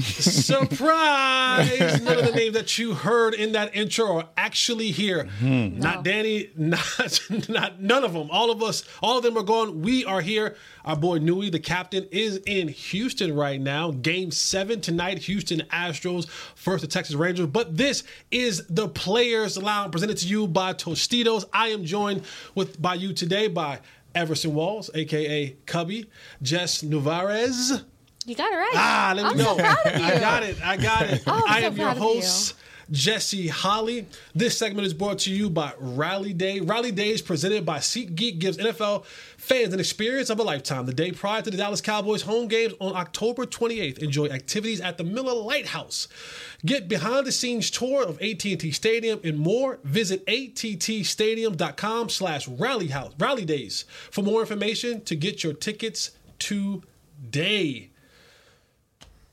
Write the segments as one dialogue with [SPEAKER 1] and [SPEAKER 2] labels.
[SPEAKER 1] Surprise! None of the names that you heard in that intro are actually here.
[SPEAKER 2] Mm-hmm.
[SPEAKER 1] Not Danny, not, not none of them. All of us, all of them are gone. We are here. Our boy Newy, the captain, is in Houston right now. Game seven tonight. Houston Astros first the Texas Rangers. But this is the Players Lounge presented to you by Tostitos. I am joined with by you today by Everson Walls, aka Cubby, Jess Nuvarez.
[SPEAKER 2] You got it right.
[SPEAKER 1] Ah, let me
[SPEAKER 2] I'm
[SPEAKER 1] go.
[SPEAKER 2] so proud of you.
[SPEAKER 1] I got it. I got it.
[SPEAKER 2] Oh,
[SPEAKER 1] I
[SPEAKER 2] so
[SPEAKER 1] am your
[SPEAKER 2] of you.
[SPEAKER 1] host, Jesse Holley. This segment is brought to you by Rally Day. Rally Day is presented by SeatGeek, gives NFL fans an experience of a lifetime. The day prior to the Dallas Cowboys home games on October 28th, enjoy activities at the Miller Lite House. Get behind the scenes tour of AT&T Stadium and more. Visit attstadium.com slash rally house rally days for more information to get your tickets today.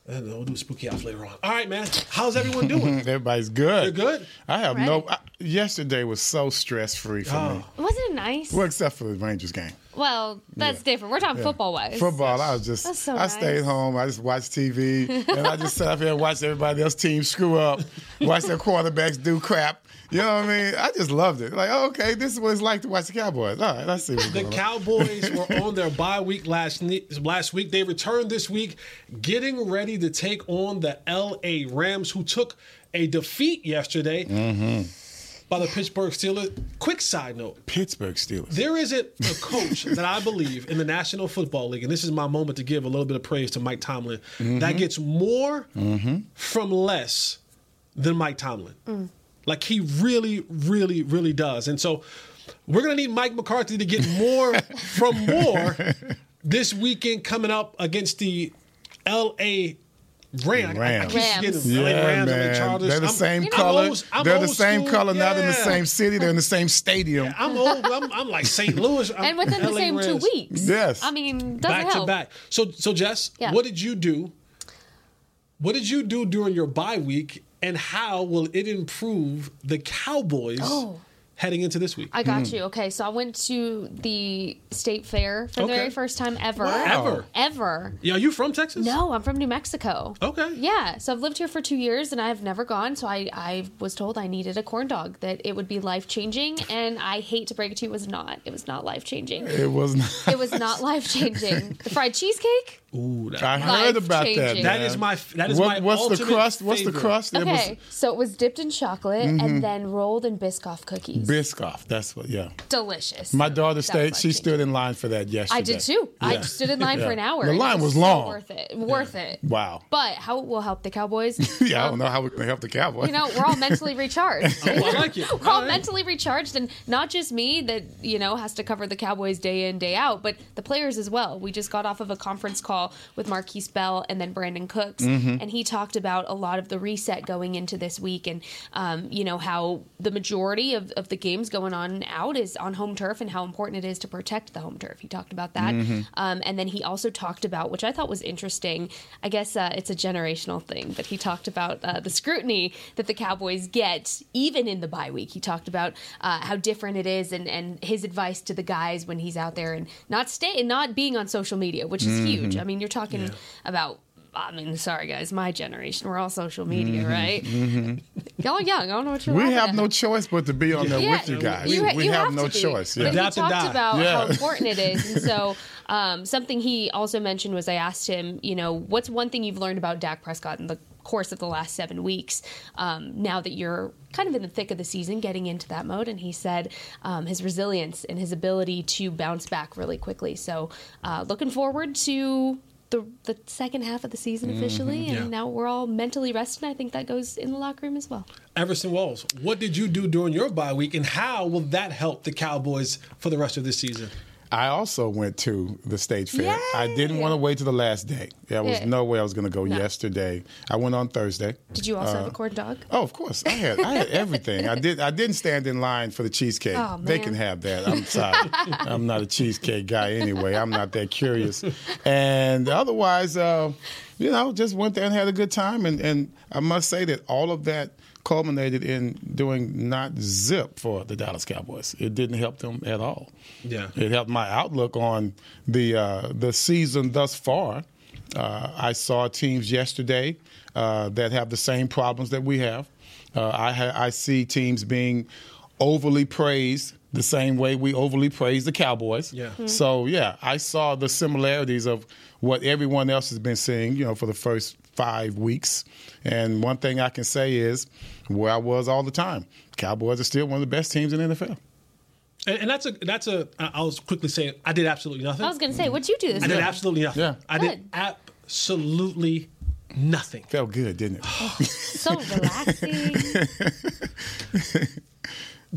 [SPEAKER 1] And we'll do spooky house later on. All right, man. How's everyone doing?
[SPEAKER 3] Everybody's good.
[SPEAKER 1] You're good?
[SPEAKER 3] I have no. I, yesterday was so stress free for me. Oh.
[SPEAKER 2] Wasn't it nice?
[SPEAKER 3] Well, except for the Rangers game.
[SPEAKER 2] Well, that's
[SPEAKER 3] Yeah.
[SPEAKER 2] different. We're talking football wise.
[SPEAKER 3] Football, I was just.
[SPEAKER 2] That's so
[SPEAKER 3] I stayed home. I just watched TV, and I just sat up here and watched everybody else team screw up, watch their quarterbacks do crap. You know what I mean? I just loved it. Like, oh, okay, this is what it's like to watch the Cowboys. All right, let's see what's
[SPEAKER 1] The
[SPEAKER 3] going on.
[SPEAKER 1] Cowboys were on their bye week last ne- last week. They returned this week, getting ready to take on the L.A. Rams, who took a defeat yesterday mm-hmm. By the Pittsburgh Steelers. Quick side note:
[SPEAKER 3] Pittsburgh Steelers.
[SPEAKER 1] There isn't a coach that I believe in the National Football League, and this is my moment to give a little bit of praise to Mike Tomlin, that gets more from less than Mike Tomlin. Like he really, really, really does. And so we're gonna need Mike McCarthy to get more from more this weekend coming up against the LA Rams. I- I keep
[SPEAKER 2] Rams.
[SPEAKER 1] forgetting LA
[SPEAKER 3] Yeah,
[SPEAKER 1] Rams, LA
[SPEAKER 3] man.
[SPEAKER 1] Chargers.
[SPEAKER 3] They're the
[SPEAKER 1] I'm-
[SPEAKER 3] same
[SPEAKER 1] I'm
[SPEAKER 3] color.
[SPEAKER 1] old- I'm
[SPEAKER 3] They're the same
[SPEAKER 1] school.
[SPEAKER 3] color, not in the same city. They're in the same stadium.
[SPEAKER 1] I'm old. I'm, I'm like St. Louis. I'm
[SPEAKER 2] and within the
[SPEAKER 1] LA
[SPEAKER 2] same two weeks.
[SPEAKER 3] Yes.
[SPEAKER 2] I mean, doesn't
[SPEAKER 1] back
[SPEAKER 2] help.
[SPEAKER 1] to back. So, so Jess,
[SPEAKER 2] Yeah.
[SPEAKER 1] what did you do? What did you do during your bye week, and how will it improve the Cowboys
[SPEAKER 2] Oh.
[SPEAKER 1] Heading into this week?
[SPEAKER 2] I got hmm. you. Okay, so I went to the state fair for
[SPEAKER 1] Okay.
[SPEAKER 2] the very first time ever.
[SPEAKER 1] Ever?
[SPEAKER 2] Ever.
[SPEAKER 1] Yeah, are you from Texas?
[SPEAKER 2] No, I'm from New Mexico.
[SPEAKER 1] Okay.
[SPEAKER 2] Yeah, so I've lived here for two years and I've never gone. So I, I was told I needed a corn dog, that it would be life changing. And I hate to break it to you, it was not. It was not life changing.
[SPEAKER 3] It was not.
[SPEAKER 2] It was not life changing. The fried cheesecake?
[SPEAKER 1] Ooh, that,
[SPEAKER 3] I heard about that.
[SPEAKER 2] Life-changing.
[SPEAKER 1] that
[SPEAKER 3] man.
[SPEAKER 1] is my that is
[SPEAKER 3] What-
[SPEAKER 1] my
[SPEAKER 3] what's the
[SPEAKER 1] ultimate
[SPEAKER 3] crust? What's the
[SPEAKER 1] favorite.
[SPEAKER 3] crust? It
[SPEAKER 2] Okay, so it was dipped in chocolate and mm-hmm. then rolled in Biscoff cookies.
[SPEAKER 3] was Biscoff. That's what. Yeah.
[SPEAKER 2] Delicious.
[SPEAKER 3] My daughter
[SPEAKER 2] That was
[SPEAKER 3] stayed. She
[SPEAKER 2] life-changing.
[SPEAKER 3] stood in line for that yesterday.
[SPEAKER 2] I did too. I
[SPEAKER 3] Yeah.
[SPEAKER 2] stood in line for an hour.
[SPEAKER 3] The
[SPEAKER 2] and it
[SPEAKER 3] line was
[SPEAKER 2] so
[SPEAKER 3] long.
[SPEAKER 2] worth it. Worth it.
[SPEAKER 3] Wow.
[SPEAKER 2] But how it will help the Cowboys?
[SPEAKER 3] Yeah, I don't know how we can help the Cowboys.
[SPEAKER 2] You know, we're all mentally recharged.
[SPEAKER 1] Oh, I like it.
[SPEAKER 2] we're all
[SPEAKER 1] All right.
[SPEAKER 2] mentally recharged, and not just me that you know has to cover the Cowboys day in day out, but the players as well. We just got off of a conference call with Markquese Bell and then Brandin Cooks,
[SPEAKER 3] Mm-hmm.
[SPEAKER 2] and he talked about a lot of the reset going into this week, and um, you know how the majority of, of the games going on out is on home turf, and how important it is to protect the home turf. He talked about that,
[SPEAKER 3] Mm-hmm.
[SPEAKER 2] um, and then he also talked about, which I thought was interesting. I guess uh, it's a generational thing, but he talked about uh, the scrutiny that the Cowboys get even in the bye week. He talked about uh, how different it is, and, and his advice to the guys when he's out there and not stay not being on social media, which is huge. I mean, you're talking about. I mean, sorry guys, my generation, we're all social media, right? Y'all are young. I don't know what you're.
[SPEAKER 3] we have
[SPEAKER 2] at.
[SPEAKER 3] no choice but to be on there
[SPEAKER 2] Yeah,
[SPEAKER 3] with you guys.
[SPEAKER 2] you-
[SPEAKER 3] we
[SPEAKER 2] you
[SPEAKER 3] have, no
[SPEAKER 2] to be.
[SPEAKER 3] choice.
[SPEAKER 2] But
[SPEAKER 3] Yeah.
[SPEAKER 2] he talked
[SPEAKER 1] die.
[SPEAKER 2] about
[SPEAKER 3] Yeah.
[SPEAKER 2] how important it is, and so um, something he also mentioned was I asked him, you know, what's one thing you've learned about Dak Prescott in the course of the last seven weeks? Um, now that you're kind of in the thick of the season, getting into that mode, and he said um, his resilience and his ability to bounce back really quickly. So, uh, looking forward to. The, the second half of the season officially, and
[SPEAKER 1] Yeah.
[SPEAKER 2] now we're all mentally rested. I think that goes in the locker room as well.
[SPEAKER 1] Everson Walls, what did you do during your bye week, and how will that help the Cowboys for the rest of this season?
[SPEAKER 3] I also went to the state fair. I didn't want to wait to the last day. There was
[SPEAKER 2] Yeah.
[SPEAKER 3] no way I was going to go
[SPEAKER 2] No.
[SPEAKER 3] yesterday. I went on Thursday.
[SPEAKER 2] Did you also have a corn dog?
[SPEAKER 3] Oh, of course. I had I had everything. I did I didn't stand in line for the cheesecake.
[SPEAKER 2] Oh,
[SPEAKER 3] They can have that. I'm sorry. I'm not a cheesecake guy anyway. I'm not that curious. And otherwise, uh, you know, just went there and had a good time. And, and I must say that all of that culminated in doing not zip for the Dallas Cowboys. It didn't help them at all.
[SPEAKER 1] Yeah.
[SPEAKER 3] It helped my outlook on the uh, the season thus far. Uh, I saw teams yesterday uh, that have the same problems that we have. Uh, I, ha- I see teams being overly praised the same way we overly praise the Cowboys.
[SPEAKER 1] Yeah. Mhm.
[SPEAKER 3] So yeah, I saw the similarities of what everyone else has been seeing. You know, for the first five weeks. And one thing I can say is where I was all the time. Cowboys are still one of the best teams in the NFL.
[SPEAKER 1] And, and that's a that's a. I- I'll quickly say I did absolutely nothing.
[SPEAKER 2] I was gonna say, what'd you do this
[SPEAKER 1] I did absolutely nothing.
[SPEAKER 3] Yeah.
[SPEAKER 1] I did absolutely nothing.
[SPEAKER 3] Felt good, didn't it?
[SPEAKER 2] Oh, so relaxing.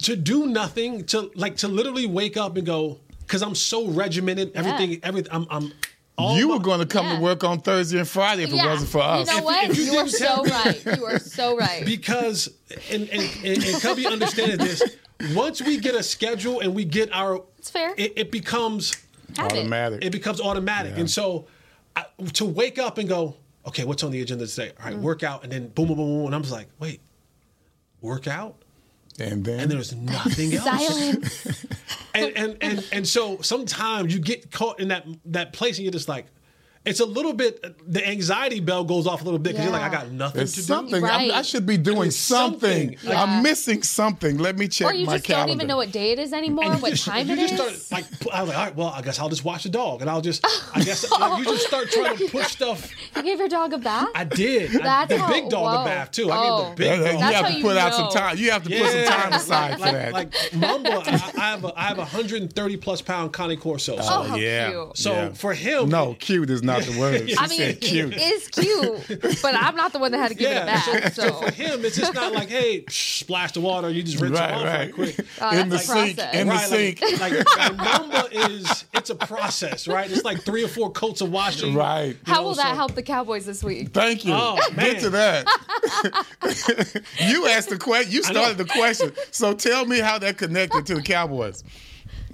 [SPEAKER 1] to do nothing to like to literally wake up and go because I'm so regimented. Everything, everything. I'm. I'm all
[SPEAKER 3] you were going to come
[SPEAKER 2] Yeah.
[SPEAKER 3] to work on Thursday and Friday if it wasn't for us.
[SPEAKER 2] You know what?
[SPEAKER 1] if you
[SPEAKER 2] You, are so
[SPEAKER 1] me-
[SPEAKER 2] right. You are so right.
[SPEAKER 1] because and and, and, and Cubby understands this. Once we get a schedule and we get our,
[SPEAKER 2] It's fair.
[SPEAKER 1] It, it becomes
[SPEAKER 2] Habit.
[SPEAKER 3] Automatic.
[SPEAKER 1] it becomes automatic,
[SPEAKER 3] Yeah.
[SPEAKER 1] and so I, to wake up and go, okay, what's on the agenda today? All right,
[SPEAKER 2] Mm.
[SPEAKER 1] right, workout, and then boom, boom, boom, boom, and I'm just like, wait, workout,
[SPEAKER 3] and then
[SPEAKER 1] and there's nothing else.
[SPEAKER 2] Silence.
[SPEAKER 1] and, and and and so sometimes you get caught in that that place and you're just like it's a little bit the anxiety bell goes off a little bit because you're like I got nothing
[SPEAKER 3] there's
[SPEAKER 1] to
[SPEAKER 3] something.
[SPEAKER 1] do.
[SPEAKER 3] I'm- I should be doing
[SPEAKER 1] something.
[SPEAKER 3] something.
[SPEAKER 2] Yeah.
[SPEAKER 3] I'm missing something. Let me check
[SPEAKER 2] or you
[SPEAKER 3] my
[SPEAKER 2] just
[SPEAKER 3] calendar.
[SPEAKER 2] don't even know what day it is anymore,
[SPEAKER 1] And
[SPEAKER 2] what
[SPEAKER 1] just,
[SPEAKER 2] time
[SPEAKER 1] you
[SPEAKER 2] it
[SPEAKER 1] just
[SPEAKER 2] is.
[SPEAKER 1] start like I was like all right well I guess I'll just watch the dog and I'll just I guess like, you just start oh. trying to push stuff
[SPEAKER 2] you gave your dog a bath?
[SPEAKER 1] I did I,
[SPEAKER 2] That's
[SPEAKER 1] the
[SPEAKER 2] how-
[SPEAKER 1] big dog
[SPEAKER 2] whoa.
[SPEAKER 1] a bath too I
[SPEAKER 2] Oh.
[SPEAKER 1] gave the oh. big
[SPEAKER 3] Yeah,
[SPEAKER 1] dog
[SPEAKER 3] you have
[SPEAKER 2] how
[SPEAKER 3] to
[SPEAKER 2] you
[SPEAKER 3] put out some time. You have to put some time aside for
[SPEAKER 1] like,
[SPEAKER 3] that.
[SPEAKER 1] like Mamba I, I have a I have a 130 plus pound Cane Corso oh, so,
[SPEAKER 2] Oh,
[SPEAKER 3] yeah.
[SPEAKER 1] so for him
[SPEAKER 3] no, cute is not the word. She
[SPEAKER 2] I mean,
[SPEAKER 3] said cute.
[SPEAKER 2] it is cute, but I'm not the one that had to give it a
[SPEAKER 1] so,
[SPEAKER 2] bath.
[SPEAKER 1] so
[SPEAKER 2] So,
[SPEAKER 1] for him, it's just not like, hey, psh, splash the water, you just rinse it off
[SPEAKER 3] right.
[SPEAKER 1] right quick.
[SPEAKER 2] Oh,
[SPEAKER 3] in the
[SPEAKER 2] that's
[SPEAKER 3] sink.
[SPEAKER 2] process.
[SPEAKER 3] In the
[SPEAKER 1] right,
[SPEAKER 3] sink.
[SPEAKER 1] like, like, like Mamba is, it's a process, right? It's like three or four coats of washing.
[SPEAKER 3] Right.
[SPEAKER 1] you
[SPEAKER 2] how
[SPEAKER 1] know,
[SPEAKER 2] will that
[SPEAKER 1] so-
[SPEAKER 2] help the Cowboys this week?
[SPEAKER 3] Thank you.
[SPEAKER 1] Oh,
[SPEAKER 3] Get to that. you asked the question. You started the question. So tell me how that connected to the Cowboys.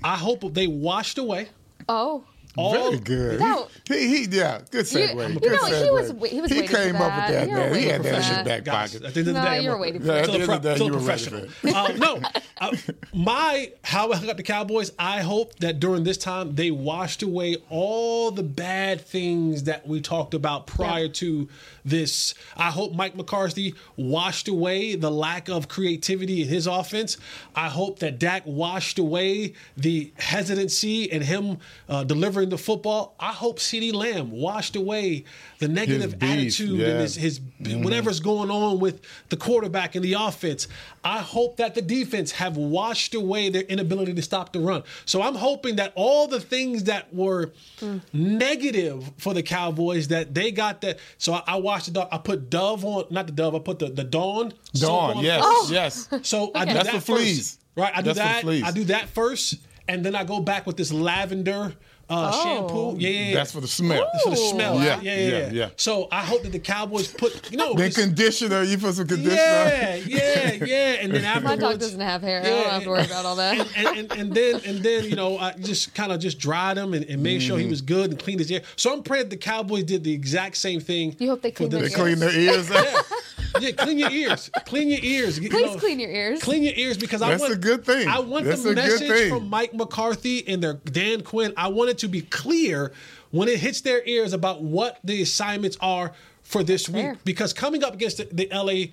[SPEAKER 1] I hope they washed away
[SPEAKER 2] Oh,
[SPEAKER 1] all.
[SPEAKER 3] Very good.
[SPEAKER 2] No.
[SPEAKER 3] He, he, yeah, good
[SPEAKER 2] You-
[SPEAKER 3] segue.
[SPEAKER 2] you
[SPEAKER 3] good
[SPEAKER 2] know, he was- he was
[SPEAKER 3] He
[SPEAKER 2] waiting for
[SPEAKER 3] came up with
[SPEAKER 2] that.
[SPEAKER 3] that,
[SPEAKER 2] You were
[SPEAKER 3] man. He had that in his back
[SPEAKER 1] Guys,
[SPEAKER 3] pocket.
[SPEAKER 1] at the end of the
[SPEAKER 2] No,
[SPEAKER 1] day, I'm
[SPEAKER 2] you were
[SPEAKER 1] a-
[SPEAKER 2] waiting for
[SPEAKER 3] Yeah,
[SPEAKER 2] it.
[SPEAKER 1] Still
[SPEAKER 3] the
[SPEAKER 1] a,
[SPEAKER 3] end of the
[SPEAKER 1] pro- still
[SPEAKER 3] you were
[SPEAKER 1] professional. Uh, no, uh, my how I got the Cowboys. I hope that during this time they washed away all the bad things that we talked about prior
[SPEAKER 2] Yeah.
[SPEAKER 1] to this. I hope Mike McCarthy washed away the lack of creativity in his offense. I hope that Dak washed away the hesitancy and him uh, delivering the football. I hope CeeDee Lamb washed away the negative
[SPEAKER 3] beef,
[SPEAKER 1] attitude
[SPEAKER 3] yeah.
[SPEAKER 1] and his, his mm-hmm. whatever's going on with the quarterback and the offense. I hope that the defense have washed away their inability to stop the run. So I'm hoping that all the things that were mm. negative for the Cowboys that they got that. So I, I watched the dog. I put Dove on, not the Dove. I put the the Dawn.
[SPEAKER 3] Dawn, yes,
[SPEAKER 1] first.
[SPEAKER 3] yes.
[SPEAKER 1] So I do
[SPEAKER 3] That's
[SPEAKER 1] that
[SPEAKER 3] for fleas.
[SPEAKER 1] first. Right, I do
[SPEAKER 3] That's
[SPEAKER 1] that. I do that first, and then I go back with this lavender uh,
[SPEAKER 2] Oh.
[SPEAKER 1] shampoo. Yeah, yeah, yeah.
[SPEAKER 3] That's for the smell.
[SPEAKER 1] It's for the smell.
[SPEAKER 3] Yeah,
[SPEAKER 1] Yeah, yeah, yeah,
[SPEAKER 3] yeah, yeah.
[SPEAKER 1] So I hope that the Cowboys put, you know, the
[SPEAKER 3] conditioner, you put some conditioner.
[SPEAKER 1] yeah, yeah, yeah, and then
[SPEAKER 2] My dog doesn't have hair. I don't have to worry about all that.
[SPEAKER 1] And, and, and, and then and then you know I just kind of just dried him and, and made sure
[SPEAKER 3] Mm-hmm.
[SPEAKER 1] he was good and cleaned his ear. So I'm praying the Cowboys did the exact same thing.
[SPEAKER 2] You hope they
[SPEAKER 1] for
[SPEAKER 2] clean
[SPEAKER 1] the-
[SPEAKER 2] their
[SPEAKER 3] They clean their ears.
[SPEAKER 1] Yeah, yeah, clean your ears, clean your ears. you
[SPEAKER 2] Please
[SPEAKER 1] know.
[SPEAKER 2] clean your ears.
[SPEAKER 1] Clean your ears because I
[SPEAKER 3] That's
[SPEAKER 1] want
[SPEAKER 3] a good thing.
[SPEAKER 1] I want
[SPEAKER 3] That's
[SPEAKER 1] the message from Mike McCarthy and their Dan Quinn. I want it to be clear when it hits their ears about what the assignments are for this week.
[SPEAKER 2] Fair.
[SPEAKER 1] Because coming up against the, the LA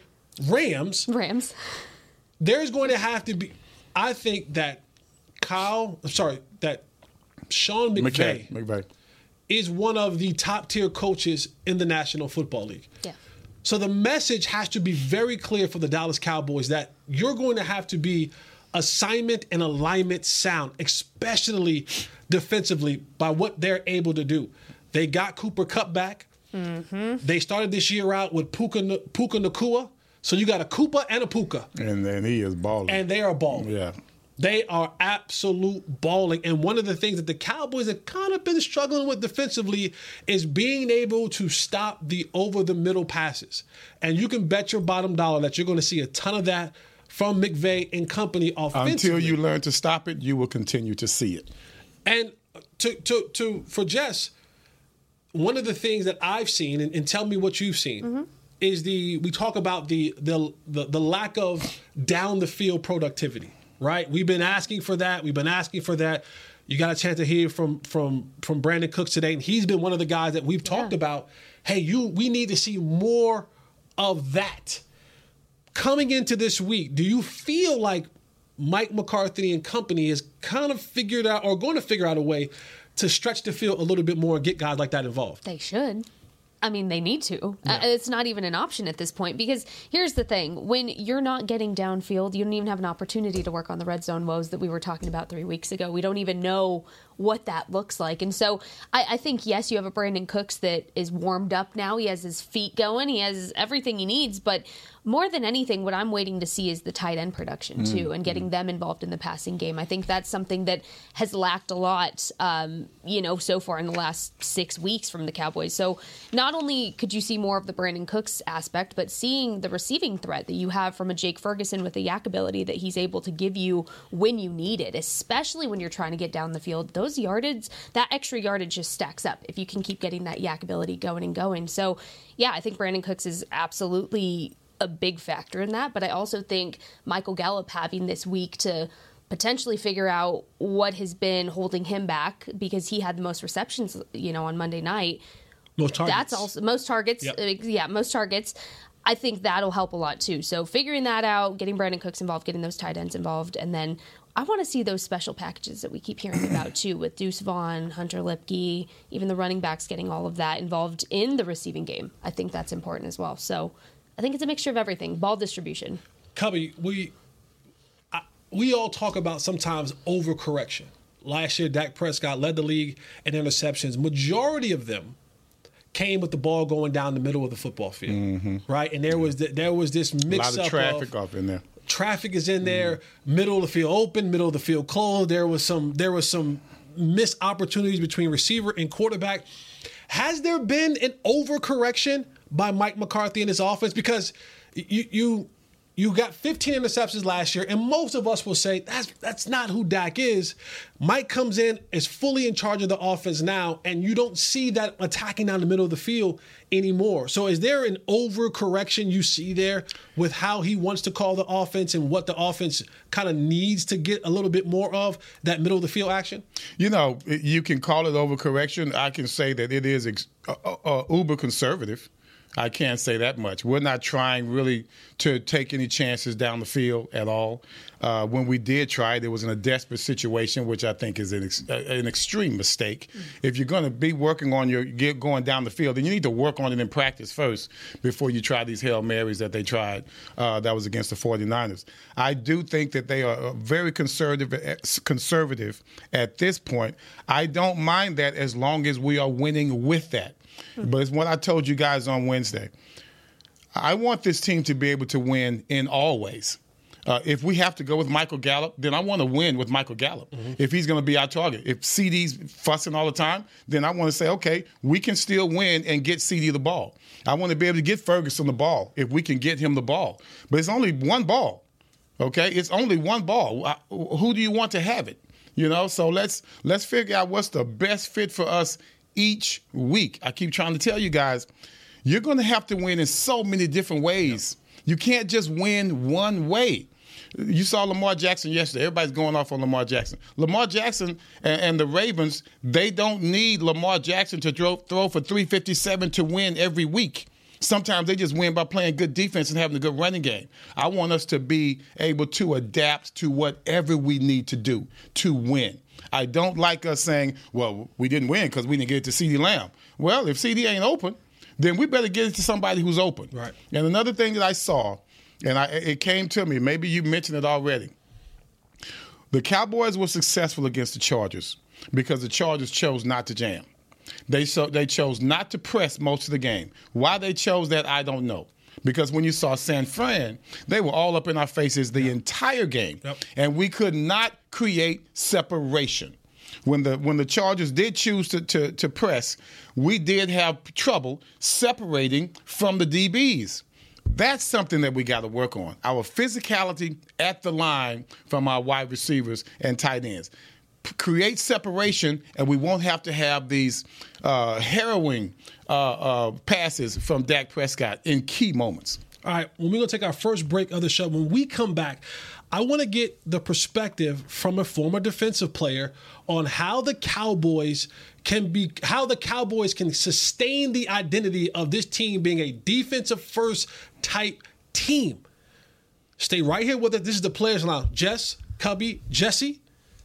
[SPEAKER 1] Rams,
[SPEAKER 2] Rams.
[SPEAKER 1] there's going to have to be. I think that Kyle, I'm sorry, that Sean McVay,
[SPEAKER 3] McVay. McVay.
[SPEAKER 1] is one of the top tier coaches in the National Football League.
[SPEAKER 2] Yeah.
[SPEAKER 1] So the message has to be very clear for the Dallas Cowboys that you're going to have to be assignment and alignment sound, especially defensively, by what they're able to do. They got Cooper Kupp back. Mm-hmm. They started this year out with Puka, Puka Nacua. So you got a Koopa and a Puka,
[SPEAKER 3] And then he is balling.
[SPEAKER 1] and they are balling.
[SPEAKER 3] yeah.
[SPEAKER 1] They are absolute balling. And one of the things that the Cowboys have kind of been struggling with defensively is being able to stop the over the middle passes. And you can bet your bottom dollar that you're going to see a ton of that from McVay and company offensively.
[SPEAKER 3] Until you learn to stop it, you will continue to see it.
[SPEAKER 1] And to to to for Jess, one of the things that I've seen, and, and tell me what you've seen, mm-hmm. is the we talk about the, the the the lack of down the field productivity. Right? We've been asking for that. We've been asking for that. You got a chance to hear from from from Brandin Cooks today, and he's been one of the guys that we've talked yeah. about. Hey, you, we need to see more of that coming into this week. Do you feel like Mike McCarthy and company has kind of figured out or going to figure out a way to stretch the field a little bit more and get guys like that involved.
[SPEAKER 2] They should. I mean, they need to. Yeah. Uh, it's not even an option at this point because here's the thing: when you're not getting downfield, you don't even have an opportunity to work on the red zone woes that we were talking about three weeks ago. We don't even know what that looks like. And so I, I, think, yes, you have a Brandin Cooks that is warmed up now. He has his feet going, he has everything he needs. But more than anything, what I'm waiting to see is the tight end production, too, mm-hmm. and getting mm. them involved in the passing game. I think that's something that has lacked a lot, um, you know, so far in the last six weeks from the Cowboys. So not only could you see more of the Brandin Cooks aspect, but seeing the receiving threat that you have from a Jake Ferguson with the YAC ability that he's able to give you when you need it, especially when you're trying to get down the field. Those those yardage, that extra yardage just stacks up if you can keep getting that YAC ability going and going. So, yeah, I think Brandin Cooks is absolutely a big factor in that. But I also think Michael Gallup having this week to potentially figure out what has been holding him back because he had the most receptions, you know, on Monday night.
[SPEAKER 1] Most targets.
[SPEAKER 2] That's also most targets. Yep. Uh, yeah, most targets. I think that'll help a lot too. So figuring that out, getting Brandin Cooks involved, getting those tight ends involved, and then I want to see those special packages that we keep hearing about too, with Deuce Vaughn, Hunter Luepke, even the running backs getting all of that involved in the receiving game. I think that's important as well. So I think it's a mixture of everything. Ball distribution.
[SPEAKER 1] Cubby, we I, we all talk about sometimes overcorrection. Last year, Dak Prescott led the league in interceptions. Majority of them came with the ball going down the middle of the football field, mm-hmm. right? And there was the, there was this mix
[SPEAKER 3] a lot of traffic of, off in there
[SPEAKER 1] traffic is in there, mm. middle of the field open, middle of the field closed. There was some there was some missed opportunities between receiver and quarterback. Has there been an overcorrection by Mike McCarthy and his offense? Because you you you got 15 interceptions last year, and most of us will say that's that's not who Dak is. Mike comes in, is fully in charge of the offense now, and you don't see that attacking down the middle of the field anymore. So is there an overcorrection you see there with how he wants to call the offense and what the offense kind of needs to get a little bit more of that middle of the field action?
[SPEAKER 3] You know, you can call it overcorrection. I can say that it is ex- uh, uh, uh uber conservative. I can't say that much. We're not trying really to take any chances down the field at all. Uh, when we did try it, it was in a desperate situation, which I think is an, ex- an extreme mistake. Mm-hmm. If you're going to be working on your get going down the field, then you need to work on it in practice first before you try these Hail Marys that they tried uh, that was against the 49ers. I do think that they are very conservative, eh, conservative at this point. I don't mind that as long as we are winning with that. But it's what I told you guys on Wednesday. I want this team to be able to win in all ways. Uh, if we have to go with Michael Gallup, then I want to win with Michael Gallup. Mm-hmm. If he's going to be our target, if CeeDee's fussing all the time, then I want to say, okay, we can still win and get CeeDee the ball. I want to be able to get Ferguson the ball if we can get him the ball. But it's only one ball, okay? It's only one ball. Who do you want to have it? You know, so let's let's figure out what's the best fit for us each week. I keep trying to tell you guys, you're going to have to win in so many different ways. You can't just win one way. You saw Lamar Jackson yesterday. Everybody's going off on Lamar Jackson. Lamar Jackson and, and the Ravens, they don't need Lamar Jackson to throw, throw for 357 to win every week. Sometimes they just win by playing good defense and having a good running game. I want us to be able to adapt to whatever we need to do to win. I don't like us saying, well, we didn't win because we didn't get it to CeeDee Lamb. Well, if CeeDee ain't open, then we better get it to somebody who's open.
[SPEAKER 1] Right.
[SPEAKER 3] And another thing that I saw, and I, it came to me, maybe you mentioned it already. The Cowboys were successful against the Chargers because the Chargers chose not to jam. They so they chose not to press most of the game. Why they chose that, I don't know. Because when you saw San Fran, they were all up in our faces the entire game.
[SPEAKER 1] Yep.
[SPEAKER 3] And we could not create separation. When the when the Chargers did choose to, to, to press, we did have trouble separating from the DBs. That's something that we got to work on. Our physicality at the line from our wide receivers and tight ends. Create separation, and we won't have to have these uh, harrowing uh, uh, passes from Dak Prescott in key moments.
[SPEAKER 1] All right, when we're going to take our first break of the show, when we come back, I want to get the perspective from a former defensive player on how the Cowboys can be, how the Cowboys can sustain the identity of this team being a defensive first type team. Stay right here with it. This is the Players Lounge. Jess, Cubby, Jesse,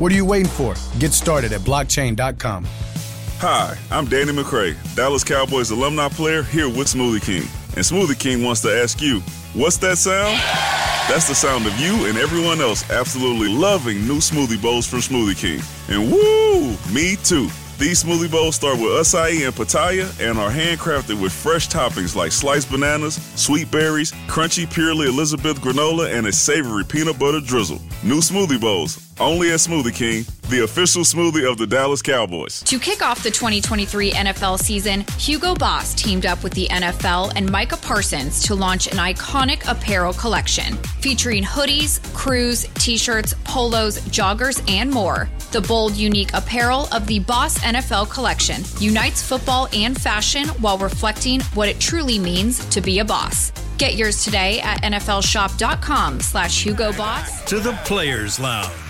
[SPEAKER 4] What are you waiting for? Get started at blockchain.com.
[SPEAKER 5] Hi, I'm Danny McCray, Dallas Cowboys alumni player here with Smoothie King. And Smoothie King wants to ask you, what's that sound? That's the sound of you and everyone else absolutely loving new smoothie bowls from Smoothie King. And woo, me too. These smoothie bowls start with acai and pitaya and are handcrafted with fresh toppings like sliced bananas, sweet berries, crunchy purely Elizabeth granola, and a savory peanut butter drizzle. New smoothie bowls, only at Smoothie King, the official smoothie of the Dallas Cowboys.
[SPEAKER 6] To kick off the 2023 NFL season, Hugo Boss teamed up with the NFL and Micah Parsons to launch an iconic apparel collection featuring hoodies, crews, t shirts, polos, joggers, and more. The bold, unique apparel of the Boss NFL collection unites football and fashion while reflecting what it truly means to be a boss. Get yours today at nflshop.com slash Hugo Boss.
[SPEAKER 7] To the Players Lounge.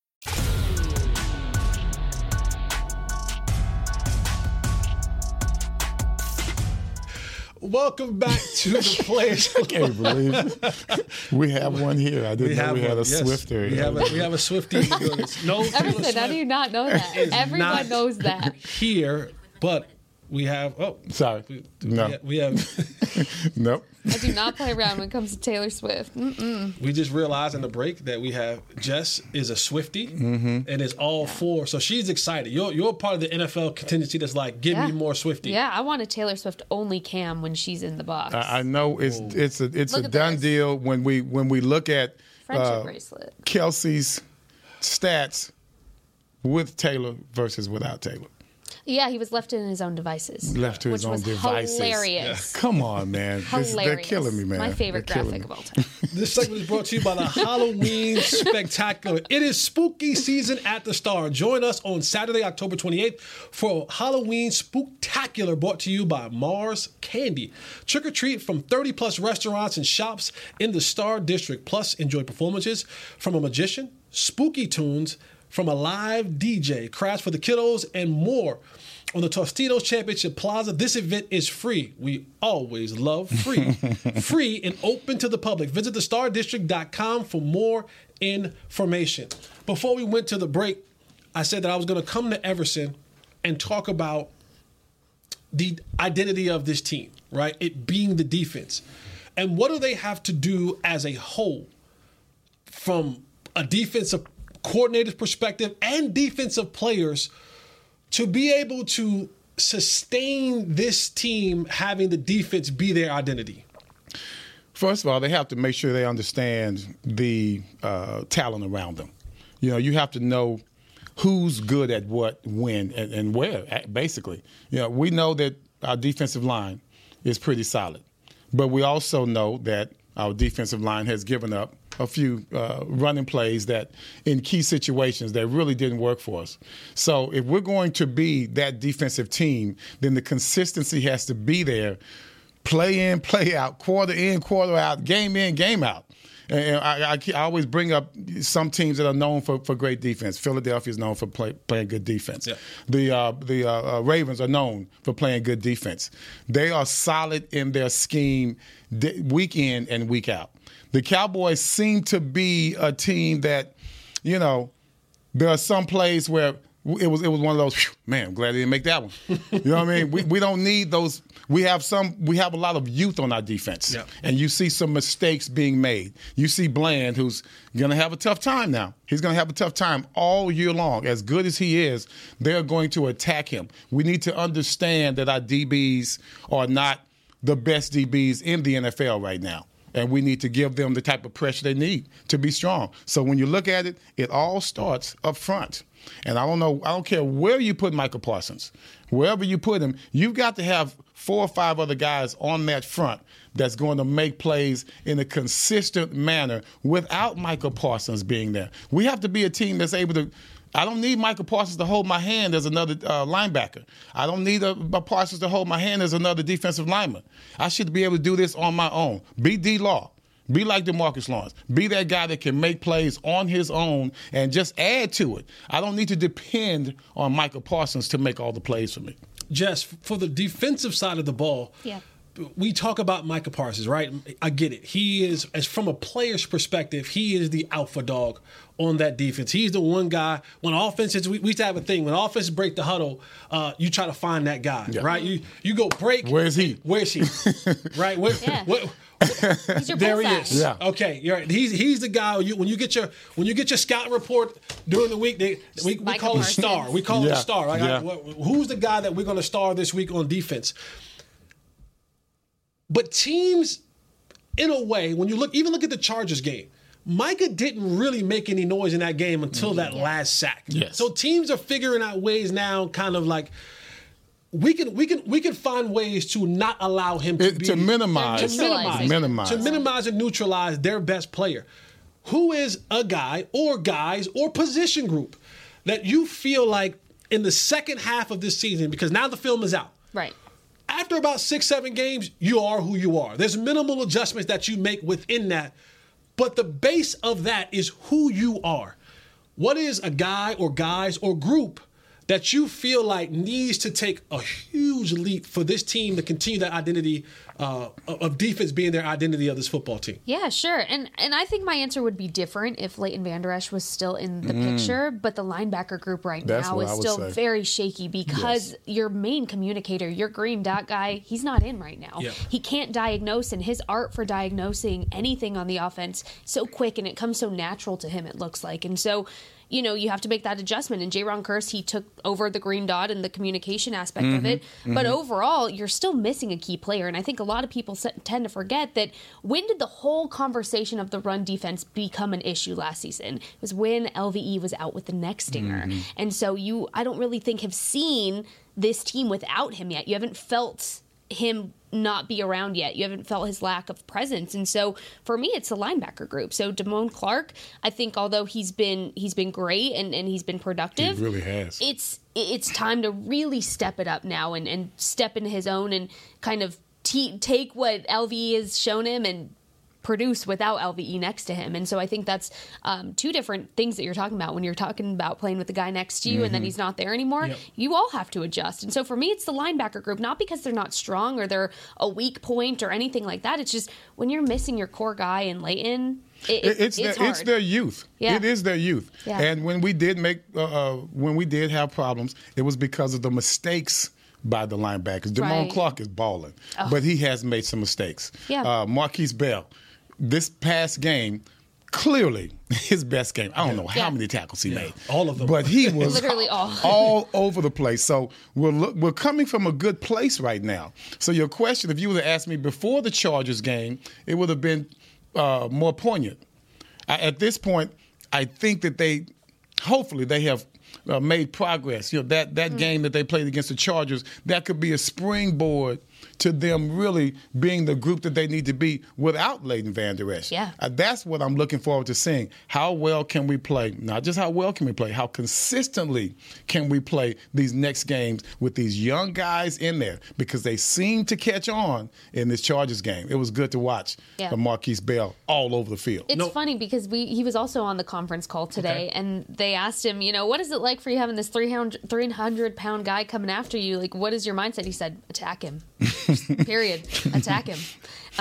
[SPEAKER 1] Welcome back to the Players
[SPEAKER 3] I can't believe it. we have one here. I didn't know we had a
[SPEAKER 1] yes.
[SPEAKER 3] Swifter.
[SPEAKER 1] We have a, we have a Swifty in. No, Taylor
[SPEAKER 2] Everything. How do you not know that?
[SPEAKER 1] is
[SPEAKER 2] Everyone knows that.
[SPEAKER 1] here, but we have. Oh,
[SPEAKER 3] Sorry.
[SPEAKER 1] we,
[SPEAKER 3] No.
[SPEAKER 1] we have.
[SPEAKER 3] Nope.
[SPEAKER 2] I do not play around when it comes to Taylor Swift. Mm-mm.
[SPEAKER 1] we just realized in the break that we have Jess is a Swifty and is all for. So she's excited. You're you're part of the NFL contingency that's like, give me more Swifty.
[SPEAKER 2] Yeah, I want a Taylor Swift only cam when she's in the box.
[SPEAKER 3] I, I know it's it's a it's
[SPEAKER 2] Look
[SPEAKER 3] a done
[SPEAKER 2] this.
[SPEAKER 3] deal when we when we look at
[SPEAKER 2] Friendship
[SPEAKER 3] uh,
[SPEAKER 2] bracelet.
[SPEAKER 3] Kelce's stats with Taylor versus without Taylor.
[SPEAKER 2] Yeah, he was left in his own devices.
[SPEAKER 3] Left to his own devices.
[SPEAKER 2] Hilarious.
[SPEAKER 3] Come on, man. This- they're killing me, man.
[SPEAKER 2] My favorite
[SPEAKER 3] They're
[SPEAKER 2] graphic of all time.
[SPEAKER 1] This segment is brought to you by the Halloween Spectacular. It is spooky season at the Star. Join us on Saturday, October 28th for Halloween Spooktacular brought to you by Mars Candy. Trick or treat from 30 plus restaurants and shops in the Star District. Plus, enjoy performances from a magician, spooky tunes from a live DJ, crafts for the kiddos, and more. On the Tostitos Championship Plaza, this event is free. We always love free. free and open to the public. Visit thestardistrict.com for more information. Before we went to the break, I said that I was going to come to Everson and talk about the identity of this team, right? It being the defense. And what do they have to do as a whole from a defensive coordinator's perspective and defensive players to be able to sustain this team having the defense be their identity?
[SPEAKER 3] First of all, they have to make sure they understand the uh, talent around them. You know, you have to know who's good at what, when, and, and where. Basically, you know, we know that our defensive line is pretty solid, But we also know that our defensive line has given up a few uh, running plays that in key situations that really didn't work for us. So if we're going to be that defensive team, then the consistency has to be there. Play in, play out, quarter in, quarter out, game in, game out. And I, I, I, always bring up some teams that are known for, for great defense. Philadelphia is known for play, playing good defense. Yeah. The uh, the uh, uh, Ravens are known for playing good defense. They are solid in their scheme week in and week out. The Cowboys seem to be a team that, you know, there are some plays where it was it was one of those man i'm glad they didn't make that one. You know what i mean? We, we don't need those. We have some we have a lot of youth on our defense. Yep. and you see some mistakes being made. You see bland who's going to have a tough time now. He's going to have a tough time all year long. As good as he is they're going to attack him. We need to understand that our dbs are not the best dbs in the nfl right now and we need to give them the type of pressure they need to be strong so when you look at it it all starts up front and I don't know, I don't care where you put Micah Parsons, wherever you put him, you've got to have four or five other guys on that front that's going to make plays in a consistent manner without Micah Parsons being there. We have to be a team that's able to. I don't need Micah Parsons to hold my hand as another uh, linebacker. I don't need a, a, Parsons to hold my hand as another defensive lineman. I should be able to do this on my own. Be D Law. Be like DeMarcus Lawrence. Be that guy that can make plays on his own and just add to it. I don't need to depend on Micah Parsons to make all the plays for me.
[SPEAKER 1] Jess, for the defensive side of the ball,
[SPEAKER 2] yeah.
[SPEAKER 1] we talk about Micah Parsons, right? I get it. He is, as from a player's perspective, he is the alpha dog on that defense. He's the one guy. When offenses, we, we used to have a thing. When offenses break the huddle, uh, you try to find that guy, yeah. right? You you go break.
[SPEAKER 3] Where's he?
[SPEAKER 1] Where's he? right? Where,
[SPEAKER 2] yeah. Where, He's your
[SPEAKER 1] there he is. Yeah. Okay, you're right. He's he's the guy you, when you get your when you get your scout report during the week. They, we, we call it star. We call yeah. it a star. Right? Yeah. who's the guy that we're going to star this week on defense? But teams, in a way, when you look even look at the Chargers game. Micah didn't really make any noise in that game until that yeah. last sack.
[SPEAKER 3] Yes.
[SPEAKER 1] So teams are figuring out ways now, kind of like we can we can we can find ways to not allow him to,
[SPEAKER 3] it,
[SPEAKER 1] be,
[SPEAKER 3] to minimize
[SPEAKER 1] to minimize,
[SPEAKER 3] minimize
[SPEAKER 1] to minimize and neutralize their best player. Who is a guy or guys or position group that you feel like in the second half of this season because now the film is out.
[SPEAKER 2] Right.
[SPEAKER 1] After about 6 7 games, you are who you are. There's minimal adjustments that you make within that, but the base of that is who you are. What is a guy or guys or group that you feel like needs to take a huge leap for this team to continue that identity uh, of defense being their identity of this football team?
[SPEAKER 2] Yeah, sure. And and I think my answer would be different if Leighton Vander Esch was still in the mm. picture, but the linebacker group right That's now is still say. very shaky because yes. your main communicator, your green dot guy, he's not in right now. Yeah. He can't diagnose, and his art for diagnosing anything on the offense so quick and it comes so natural to him. It looks like, and so you know, you have to make that adjustment. And Jayron Kearse, he took over the green dot and the communication aspect mm-hmm, of it. Mm-hmm. But overall, you're still missing a key player. And I think a lot of people tend to forget that when did the whole conversation of the run defense become an issue last season? It was when LVE was out with the neck stinger. Mm-hmm. And so you, I don't really think, have seen this team without him yet. You haven't felt him not be around yet. You haven't felt his lack of presence. And so for me it's the linebacker group. So Damone Clark, I think although he's been he's been great and, and he's been productive.
[SPEAKER 3] He really has.
[SPEAKER 2] It's it's time to really step it up now and, and step into his own and kind of take what LV has shown him and produce without LVE next to him. And so I think that's um, two different things that you're talking about when you're talking about playing with the guy next to you mm-hmm. and then mm-hmm. he's not there anymore. Yep. You all have to adjust. And so for me, it's the linebacker group, not because they're not strong or they're a weak point or anything like that. It's just when you're missing your core guy in Leighton. It, it,
[SPEAKER 3] it's,
[SPEAKER 2] it's,
[SPEAKER 3] their, it's, their youth. Yeah. It is their youth.
[SPEAKER 2] Yeah.
[SPEAKER 3] And when we did make, uh, uh, when we did have problems, it was because of the mistakes by the linebackers. Damone right. Clark is balling, oh. but he has made some mistakes.
[SPEAKER 2] Yeah. Uh,
[SPEAKER 3] Markquese Bell this past game, clearly his best game. I don't know
[SPEAKER 2] yeah.
[SPEAKER 3] how many tackles he
[SPEAKER 1] yeah.
[SPEAKER 3] made,
[SPEAKER 1] all of them,
[SPEAKER 3] but he was
[SPEAKER 2] literally all
[SPEAKER 3] all over the place. So we're we're coming from a good place right now. So your question, if you would have asked me before the Chargers game, it would have been uh, more poignant. I, at this point, I think that they, hopefully, they have. Uh, made progress. You know that that mm. game that they played against the Chargers that could be a springboard to them really being the group that they need to be without Leighton Vander Esch.
[SPEAKER 2] Yeah.
[SPEAKER 3] Uh, that's what I'm looking forward to seeing. How well can we play? Not just how well can we play, how consistently can we play these next games with these young guys in there because they seem to catch on in this Chargers game. It was good to watch
[SPEAKER 2] Yeah.
[SPEAKER 3] the Markquese Bell all over the field.
[SPEAKER 2] It's funny because we he was also on the conference call today, and they asked him, you know, what is it like for you having this 300, 300 pound guy coming after you? Like, what is your mindset? He said, attack him. Period. attack him.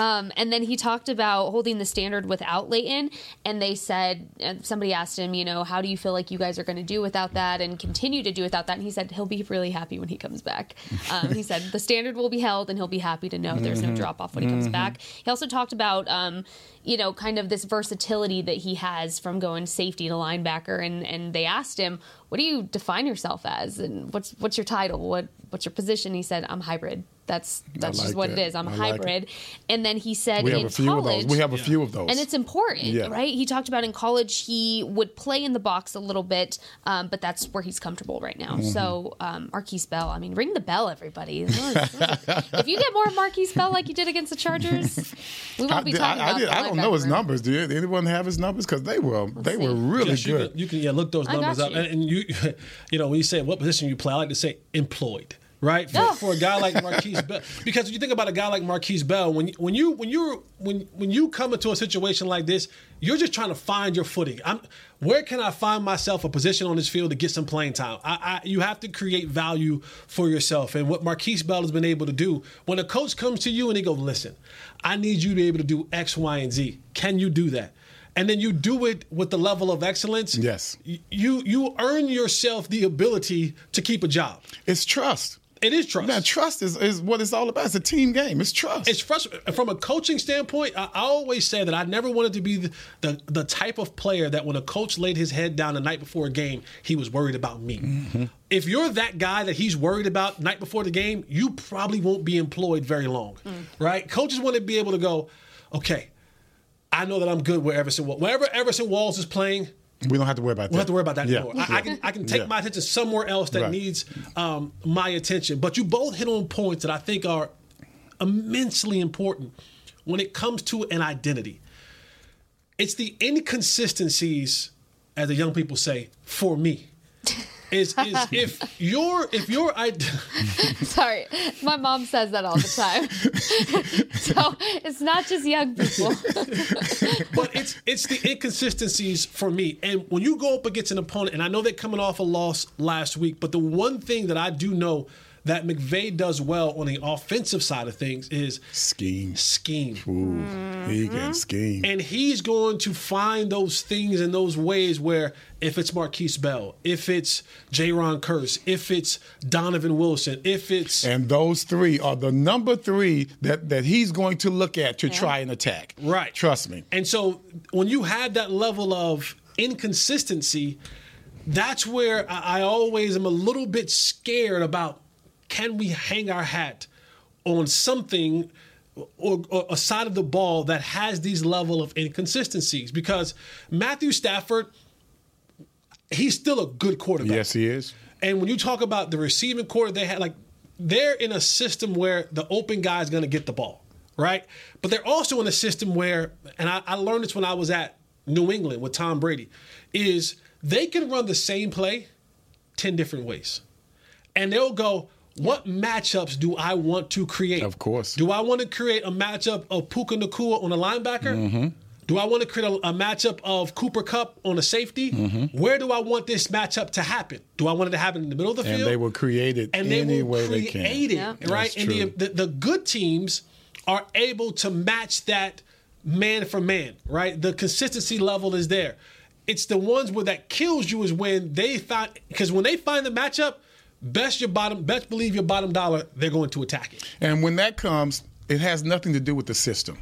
[SPEAKER 2] Um, and then he talked about holding the standard without Leighton, and they said and somebody asked him, you know, how do you feel like you guys are going to do without that and continue to do without that? And he said he'll be really happy when he comes back. Um, he said the standard will be held, and he'll be happy to know there's no drop off when he comes back. He also talked about, um, you know, kind of this versatility that he has from going safety to linebacker, and and they asked him, what do you define yourself as, and what's what's your title, what what's your position? He said, I'm hybrid. That's that's
[SPEAKER 3] like
[SPEAKER 2] just what
[SPEAKER 3] that.
[SPEAKER 2] it is. I'm
[SPEAKER 3] I like
[SPEAKER 2] hybrid. And then he said
[SPEAKER 3] we
[SPEAKER 2] in
[SPEAKER 3] have a few
[SPEAKER 2] college,
[SPEAKER 3] of those. We have a few of those.
[SPEAKER 2] and it's important,
[SPEAKER 3] Yeah.
[SPEAKER 2] right? He talked about in college he would play in the box a little bit, um, but that's where he's comfortable right now.
[SPEAKER 3] Mm-hmm.
[SPEAKER 2] So um, Markquese Bell, I mean, ring the bell, everybody. if you get more Markquese Bell like you did against the Chargers, we won't
[SPEAKER 3] I,
[SPEAKER 2] be talking
[SPEAKER 3] I, I
[SPEAKER 2] about.
[SPEAKER 3] did- I don't know his
[SPEAKER 2] linebacker.
[SPEAKER 3] numbers. Do you, anyone have his numbers? Because they were they were really
[SPEAKER 1] Yes, you
[SPEAKER 3] good.
[SPEAKER 1] can, you can yeah look those numbers up, and, and you you know when you say what position you play, I like to say employed. Right for,
[SPEAKER 2] Oh.
[SPEAKER 1] for a guy like Markquese Bell, because when you think about a guy like Markquese Bell, when you, when you when you when when you come into a situation like this, you're just trying to find your footing. I'm, where can I find myself a position on this field to get some playing time? I, I, you have to create value for yourself, and what Markquese Bell has been able to do. When a coach comes to you and he goes, "Listen, I need you to be able to do X, Y, and Z. Can you do that?" and then you do it with the level of excellence.
[SPEAKER 3] Yes.
[SPEAKER 1] you you earn yourself the ability to keep a job.
[SPEAKER 3] It's trust.
[SPEAKER 1] It is trust.
[SPEAKER 3] Now, trust is, is what it's all about. It's a team game. It's trust.
[SPEAKER 1] It's frustrating from a coaching standpoint. I, I always say that I never wanted to be the, the the type of player that when a coach laid his head down the night before a game, he was worried about me.
[SPEAKER 3] Mm-hmm.
[SPEAKER 1] If you're that guy that he's worried about night before the game, you probably won't be employed very long, right? Coaches want to be able to go, okay, I know that I'm good where Everson Walls, wherever Everson Walls is playing.
[SPEAKER 3] We don't have to worry about that.
[SPEAKER 1] We don't have to worry about that
[SPEAKER 3] Yeah.
[SPEAKER 1] anymore. I, I can I can take
[SPEAKER 3] Yeah.
[SPEAKER 1] my attention somewhere else that
[SPEAKER 3] Right.
[SPEAKER 1] needs um, my attention. But you both hit on points that I think are immensely important when it comes to an identity. It's the inconsistencies, as the young people say, for me. Is, is if your if your I
[SPEAKER 2] Sorry, my mom says that all the time. so it's not just young people.
[SPEAKER 1] but it's it's the inconsistencies for me. And when you go up against an opponent, and I know they're coming off a loss last week, but the one thing that I do know that McVay does well on the offensive side of things is
[SPEAKER 3] Scheme.
[SPEAKER 1] scheme.
[SPEAKER 3] Ooh, he can mm-hmm. scheme.
[SPEAKER 1] And he's going to find those things and those ways where if it's Markquese Bell, if it's Jayron Kearse, if it's Donovan Wilson, if it's
[SPEAKER 3] And those three are the number three that, that he's going to look at to try and attack.
[SPEAKER 1] Right.
[SPEAKER 3] Trust me.
[SPEAKER 1] And so when you have that level of inconsistency, that's where I, I always am a little bit scared about can we hang our hat on something or, or a side of the ball that has these level of inconsistencies? Because Matthew Stafford, he's still a good quarterback.
[SPEAKER 3] Yes, he is.
[SPEAKER 1] And when you talk about the receiving corps, they had like they're in a system where the open guy is going to get the ball, right? But they're also in a system where, and I, I learned this when I was at New England with Tom Brady, is they can run the same play ten different ways, and they'll go. What matchups do I want to create?
[SPEAKER 3] Of course.
[SPEAKER 1] Do I want to create a matchup of Puka Nacua on a linebacker?
[SPEAKER 3] Mm-hmm.
[SPEAKER 1] Do I want to create a, a matchup of Cooper Kupp on a safety?
[SPEAKER 3] Mm-hmm.
[SPEAKER 1] Where do I want this matchup to happen? Do I want it to happen in the middle of the
[SPEAKER 3] And
[SPEAKER 1] field?
[SPEAKER 3] they will create it
[SPEAKER 1] and
[SPEAKER 3] any
[SPEAKER 1] they will
[SPEAKER 3] way they
[SPEAKER 1] create
[SPEAKER 3] can.
[SPEAKER 1] it,
[SPEAKER 2] Yeah.
[SPEAKER 1] right?
[SPEAKER 3] That's
[SPEAKER 1] and the,
[SPEAKER 3] true.
[SPEAKER 1] the the good teams are able to match that man for man, right? The consistency level is there. It's the ones where that kills you is when they find because when they find the matchup, best your bottom, best believe your bottom dollar, they're going to attack it.
[SPEAKER 3] And when that comes, it has nothing to do with the system.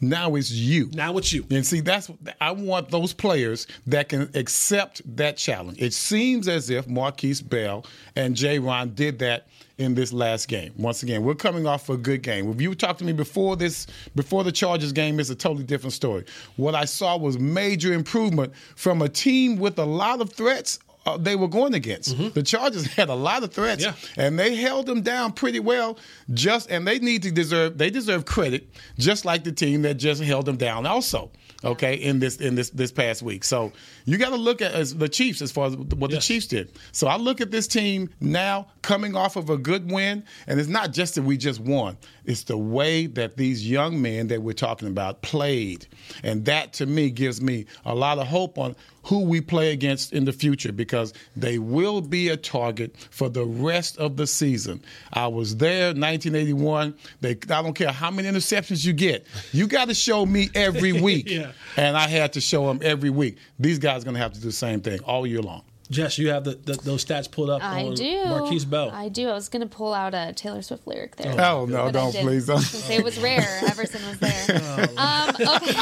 [SPEAKER 3] Now it's you.
[SPEAKER 1] Now it's you.
[SPEAKER 3] And see, that's I want those players that can accept that challenge. It seems as if Markquese Bell and Jayron did that in this last game. Once again, we're coming off a good game. If you talked to me before this, before the Chargers game, it's a totally different story. What I saw was major improvement from a team with a lot of threats uh, they were going against. The Chargers had a lot of threats,
[SPEAKER 1] Yeah.
[SPEAKER 3] and they held them down pretty well. Just and they need to deserve they deserve credit, just like the team that just held them down also. Okay, in this in this this past week, so you got to look at as the Chiefs as far as what the
[SPEAKER 1] Yes.
[SPEAKER 3] Chiefs did. So I look at this team now coming off of a good win, and it's not just that we just won; it's the way that these young men that we're talking about played, and that to me gives me a lot of hope on who we play against in the future because they will be a target for the rest of the season. I was there 1981. They I don't care how many interceptions you get. You got to show me every week.
[SPEAKER 1] Yeah.
[SPEAKER 3] And I had to show them every week. These guys are going to have to do the same thing all year long.
[SPEAKER 1] Jess, you have the, the, those stats pulled up
[SPEAKER 2] I
[SPEAKER 1] on
[SPEAKER 2] do.
[SPEAKER 1] Markquese Bell.
[SPEAKER 2] I do. I was going to pull out a Taylor Swift lyric there.
[SPEAKER 3] Oh, no,
[SPEAKER 2] but
[SPEAKER 3] don't, please
[SPEAKER 2] I
[SPEAKER 3] don't.
[SPEAKER 2] say it was rare. Everson was there. um, okay.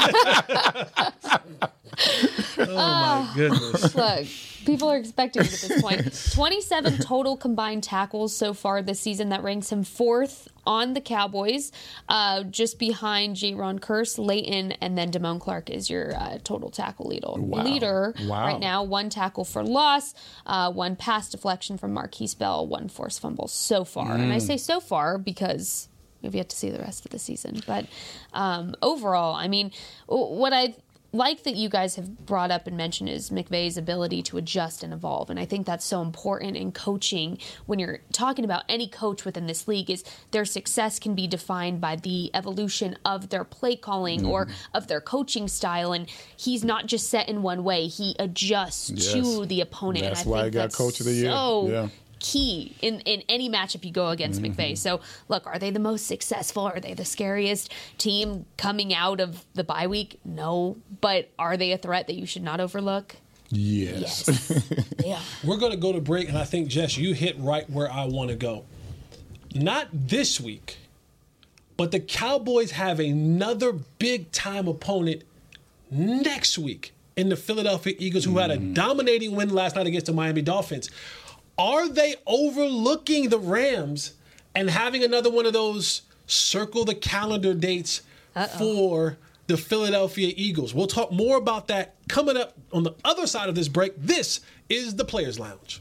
[SPEAKER 1] oh my goodness.
[SPEAKER 2] Look, people are expecting it at this point. 27 total combined tackles so far this season. That ranks him fourth on the Cowboys, uh, just behind Jayron Kearse, Leighton, and then Damone Clark is your uh, total tackle leader. leader
[SPEAKER 3] Wow.
[SPEAKER 2] right now. One tackle for loss, uh, one pass deflection from Markquese Bell, one forced fumble so far. And I say so far because we've yet to see the rest of the season. But um, overall, I mean, what I like that you guys have brought up and mentioned is McVay's ability to adjust and evolve. And I think that's so important in coaching when you're talking about any coach within this league is their success can be defined by the evolution of their play calling or mm-hmm. of their coaching style. And he's not just set in one way. He adjusts
[SPEAKER 3] Yes.
[SPEAKER 2] to the opponent.
[SPEAKER 3] That's
[SPEAKER 2] and I
[SPEAKER 3] why
[SPEAKER 2] think
[SPEAKER 3] he got Coach of the Year.
[SPEAKER 2] So
[SPEAKER 3] Yeah.
[SPEAKER 2] Key in, in any matchup you go against
[SPEAKER 3] Mm-hmm.
[SPEAKER 2] McVay. So, look, are they the most successful? Are they the scariest team coming out of the bye week? No. But are they a threat that you should not overlook?
[SPEAKER 3] Yes.
[SPEAKER 2] Yes. they are.
[SPEAKER 1] We're going to go to break, and I think, Jess, you hit right where I want to go. Not this week, but the Cowboys have another big time opponent next week in the Philadelphia Eagles, who had a dominating win last night against the Miami Dolphins. Are they overlooking the Rams and having another one of those circle the calendar dates for the Philadelphia Eagles? We'll talk more about that coming up on the other side of this break. This is the Players Lounge.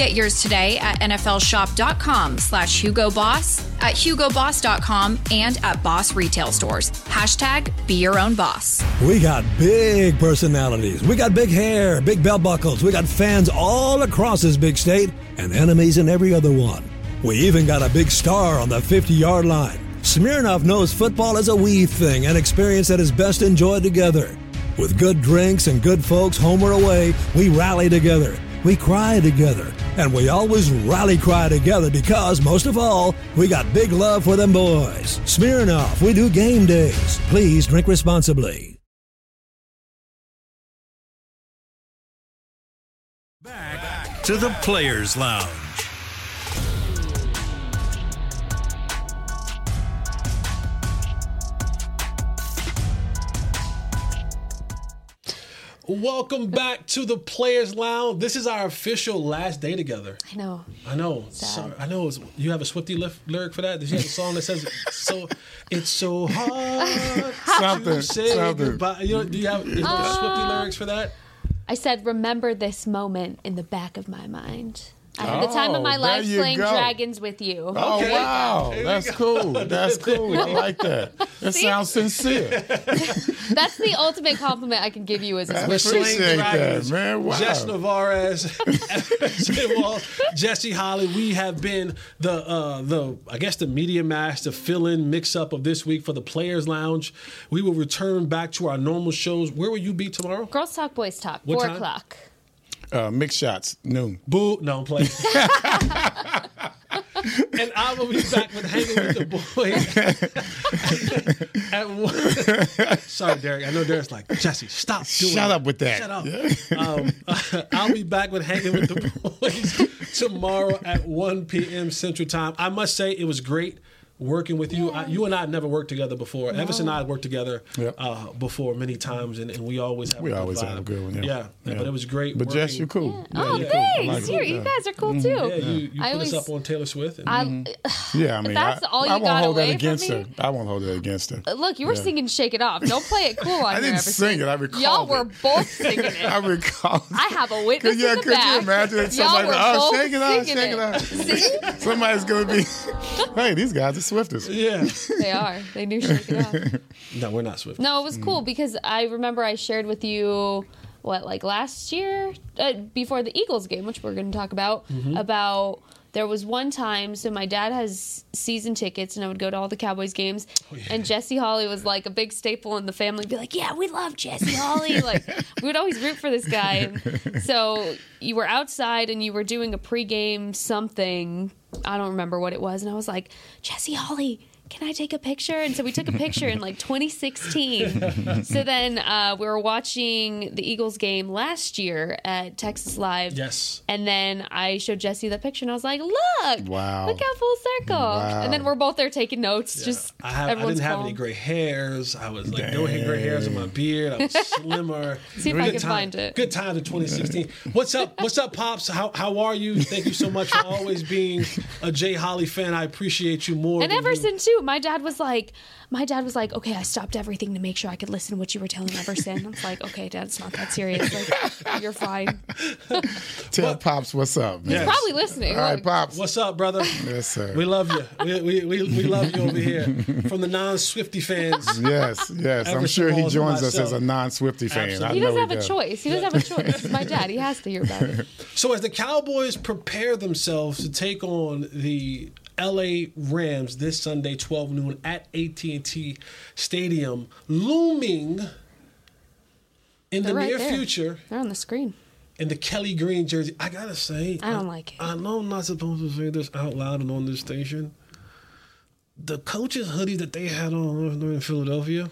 [SPEAKER 6] Get yours today at nflshop.com slash Hugo Boss, at hugoboss.com, and at Boss retail stores. Hashtag be your own boss.
[SPEAKER 8] We got big personalities. We got big hair, big belt buckles. We got fans all across this big state and enemies in every other one. We even got a big star on the 50 yard line. Smirnoff knows football is a we thing, an experience that is best enjoyed together. With good drinks and good folks home or away, we rally together. We cry together. And we always rally cry together because, most of all, we got big love for them boys. Smirnoff, we do game days. Please drink responsibly.
[SPEAKER 7] Back to the Players Lounge.
[SPEAKER 1] Welcome back to the Players Lounge. This is our official last day together.
[SPEAKER 2] I know.
[SPEAKER 1] I know. Sorry. I know. You have a Swifty lyric for that. Did you have a song that says "so"? It's so hard
[SPEAKER 3] Something,
[SPEAKER 1] to say
[SPEAKER 3] something.
[SPEAKER 1] goodbye. You know, do you have is
[SPEAKER 2] Uh,
[SPEAKER 1] Swifty lyrics for that?
[SPEAKER 2] I said, remember this moment in the back of my mind. I had the time of
[SPEAKER 3] Oh,
[SPEAKER 2] my
[SPEAKER 3] there
[SPEAKER 2] life
[SPEAKER 3] you
[SPEAKER 2] playing
[SPEAKER 3] go.
[SPEAKER 2] dragons with you.
[SPEAKER 3] Oh
[SPEAKER 1] Okay.
[SPEAKER 3] wow,
[SPEAKER 1] There we
[SPEAKER 3] that's
[SPEAKER 1] go.
[SPEAKER 3] cool. That's cool. I like that. That sounds sincere.
[SPEAKER 2] That's the ultimate compliment I can give you as a
[SPEAKER 3] I
[SPEAKER 1] We're slaying
[SPEAKER 3] appreciate that,
[SPEAKER 1] dragons.
[SPEAKER 3] man. Wow.
[SPEAKER 1] Jess Navarez, Evan Wall, Jesse Holley. We have been the uh, the I guess the media mash, the fill-in mix-up of this week for the Players Lounge. We will return back to our normal shows. Where will you be tomorrow?
[SPEAKER 2] Girls Talk, Boys Talk,
[SPEAKER 1] What
[SPEAKER 2] 4
[SPEAKER 1] time?
[SPEAKER 2] o'clock.
[SPEAKER 3] Uh, mix shots noon.
[SPEAKER 1] Boo! No, I'm playing. and I will be back with hanging with the boys. at one. Sorry, Derek. I know Derek's like Jesse. Stop doing
[SPEAKER 3] Shut up with that.
[SPEAKER 1] Shut up. Um, I'll be back with hanging with the boys tomorrow at 1 p.m. Central Time. I must say it was great. Working with you, I, you and I had never worked together before. Everson and I had worked together
[SPEAKER 3] Yep.
[SPEAKER 1] uh, before many times, and, and we always have
[SPEAKER 3] We
[SPEAKER 1] a good
[SPEAKER 3] always
[SPEAKER 1] vibe.
[SPEAKER 3] have a good one. Yeah,
[SPEAKER 1] Yeah,
[SPEAKER 3] Yeah.
[SPEAKER 1] but it was great.
[SPEAKER 3] But Jess, you're cool.
[SPEAKER 2] Oh,
[SPEAKER 3] you're cool. I
[SPEAKER 2] thanks.
[SPEAKER 3] like
[SPEAKER 2] Here, you guys are cool too.
[SPEAKER 1] Yeah, you, you
[SPEAKER 2] I
[SPEAKER 1] put us up on Taylor Swift. And,
[SPEAKER 2] I,
[SPEAKER 3] Yeah, I mean,
[SPEAKER 2] That's
[SPEAKER 3] I,
[SPEAKER 2] all you
[SPEAKER 3] I won't
[SPEAKER 2] got
[SPEAKER 3] hold that
[SPEAKER 2] away from
[SPEAKER 3] against her. I won't hold that against her.
[SPEAKER 2] look, you were
[SPEAKER 3] Yeah.
[SPEAKER 2] singing "Shake It Off." Don't play it cool on
[SPEAKER 3] I
[SPEAKER 2] here,
[SPEAKER 3] didn't
[SPEAKER 2] Everson.
[SPEAKER 3] sing it. I recall.
[SPEAKER 2] Y'all were both singing it.
[SPEAKER 3] I recall.
[SPEAKER 2] I have a witness
[SPEAKER 3] Could, yeah, could you imagine
[SPEAKER 2] Y'all
[SPEAKER 3] somebody
[SPEAKER 2] were
[SPEAKER 3] oh,
[SPEAKER 2] both
[SPEAKER 3] shake it off,
[SPEAKER 2] singing
[SPEAKER 3] shake it off. Somebody's gonna be, hey, these guys are Swifters.
[SPEAKER 1] yeah.
[SPEAKER 2] They are. They knew "Shake It Off."
[SPEAKER 1] No, we're not Swift.
[SPEAKER 2] No, it was cool because I remember I shared with you what like last year uh, before the Eagles game, which we're going to talk about about. There was one time, so my dad has season tickets, and I would go to all the Cowboys games. Oh, and Jesse Holley was like a big staple in the family. Be like, "Yeah, we love Jesse Holley." like we would always root for this guy. And so you were outside, and you were doing a pregame something. I don't remember what it was, and I was like, "Jesse Holley." Can I take a picture? And so we took a picture in like 2016. so then uh, we were watching the Eagles game last year at Texas Live.
[SPEAKER 1] Yes.
[SPEAKER 2] And then I showed Jesse that picture, and I was like, "Look,
[SPEAKER 3] Wow.
[SPEAKER 2] look how full circle."
[SPEAKER 3] Wow.
[SPEAKER 2] And then we're both there taking notes. Just
[SPEAKER 1] I, have, I didn't have any gray hairs. I was like, no gray hairs in my beard. I was slimmer.
[SPEAKER 2] See if I
[SPEAKER 1] Good
[SPEAKER 2] can
[SPEAKER 1] time-
[SPEAKER 2] find it.
[SPEAKER 1] Good time to 2016. What's up? What's up, pops? How how are you? Thank you so much for always being a Jay Holley fan. I appreciate you more.
[SPEAKER 2] And
[SPEAKER 1] than you-
[SPEAKER 2] Everson too. My dad was like, my dad was like, okay, I stopped everything to make sure I could listen to what you were telling Everson. I was like, okay, dad, it's not that serious. Like, you're fine.
[SPEAKER 3] Tell Pops what's up, man.
[SPEAKER 1] Yes.
[SPEAKER 2] Probably listening.
[SPEAKER 3] All right,
[SPEAKER 2] Look,
[SPEAKER 3] Pops.
[SPEAKER 1] What's up, brother?
[SPEAKER 3] Yes, sir.
[SPEAKER 1] We love you. We, we, we, we love you over here from the non-Swifty fans.
[SPEAKER 3] Yes, yes. I'm sure he joins us as a non-Swifty fan.
[SPEAKER 1] Absolutely.
[SPEAKER 2] He doesn't have a
[SPEAKER 3] does.
[SPEAKER 2] choice. He doesn't have a choice. It's my dad. He has to hear about it.
[SPEAKER 1] So as the Cowboys prepare themselves to take on the LA Rams this Sunday, 12 noon at AT&T Stadium, looming in the
[SPEAKER 2] They're right
[SPEAKER 1] near
[SPEAKER 2] there.
[SPEAKER 1] future
[SPEAKER 2] They're on the screen.
[SPEAKER 1] in the Kelly Green jersey. I gotta say,
[SPEAKER 2] I don't like it.
[SPEAKER 1] I know I'm not supposed to say this out loud and on this station. The coaches' hoodies that they had on in Philadelphia,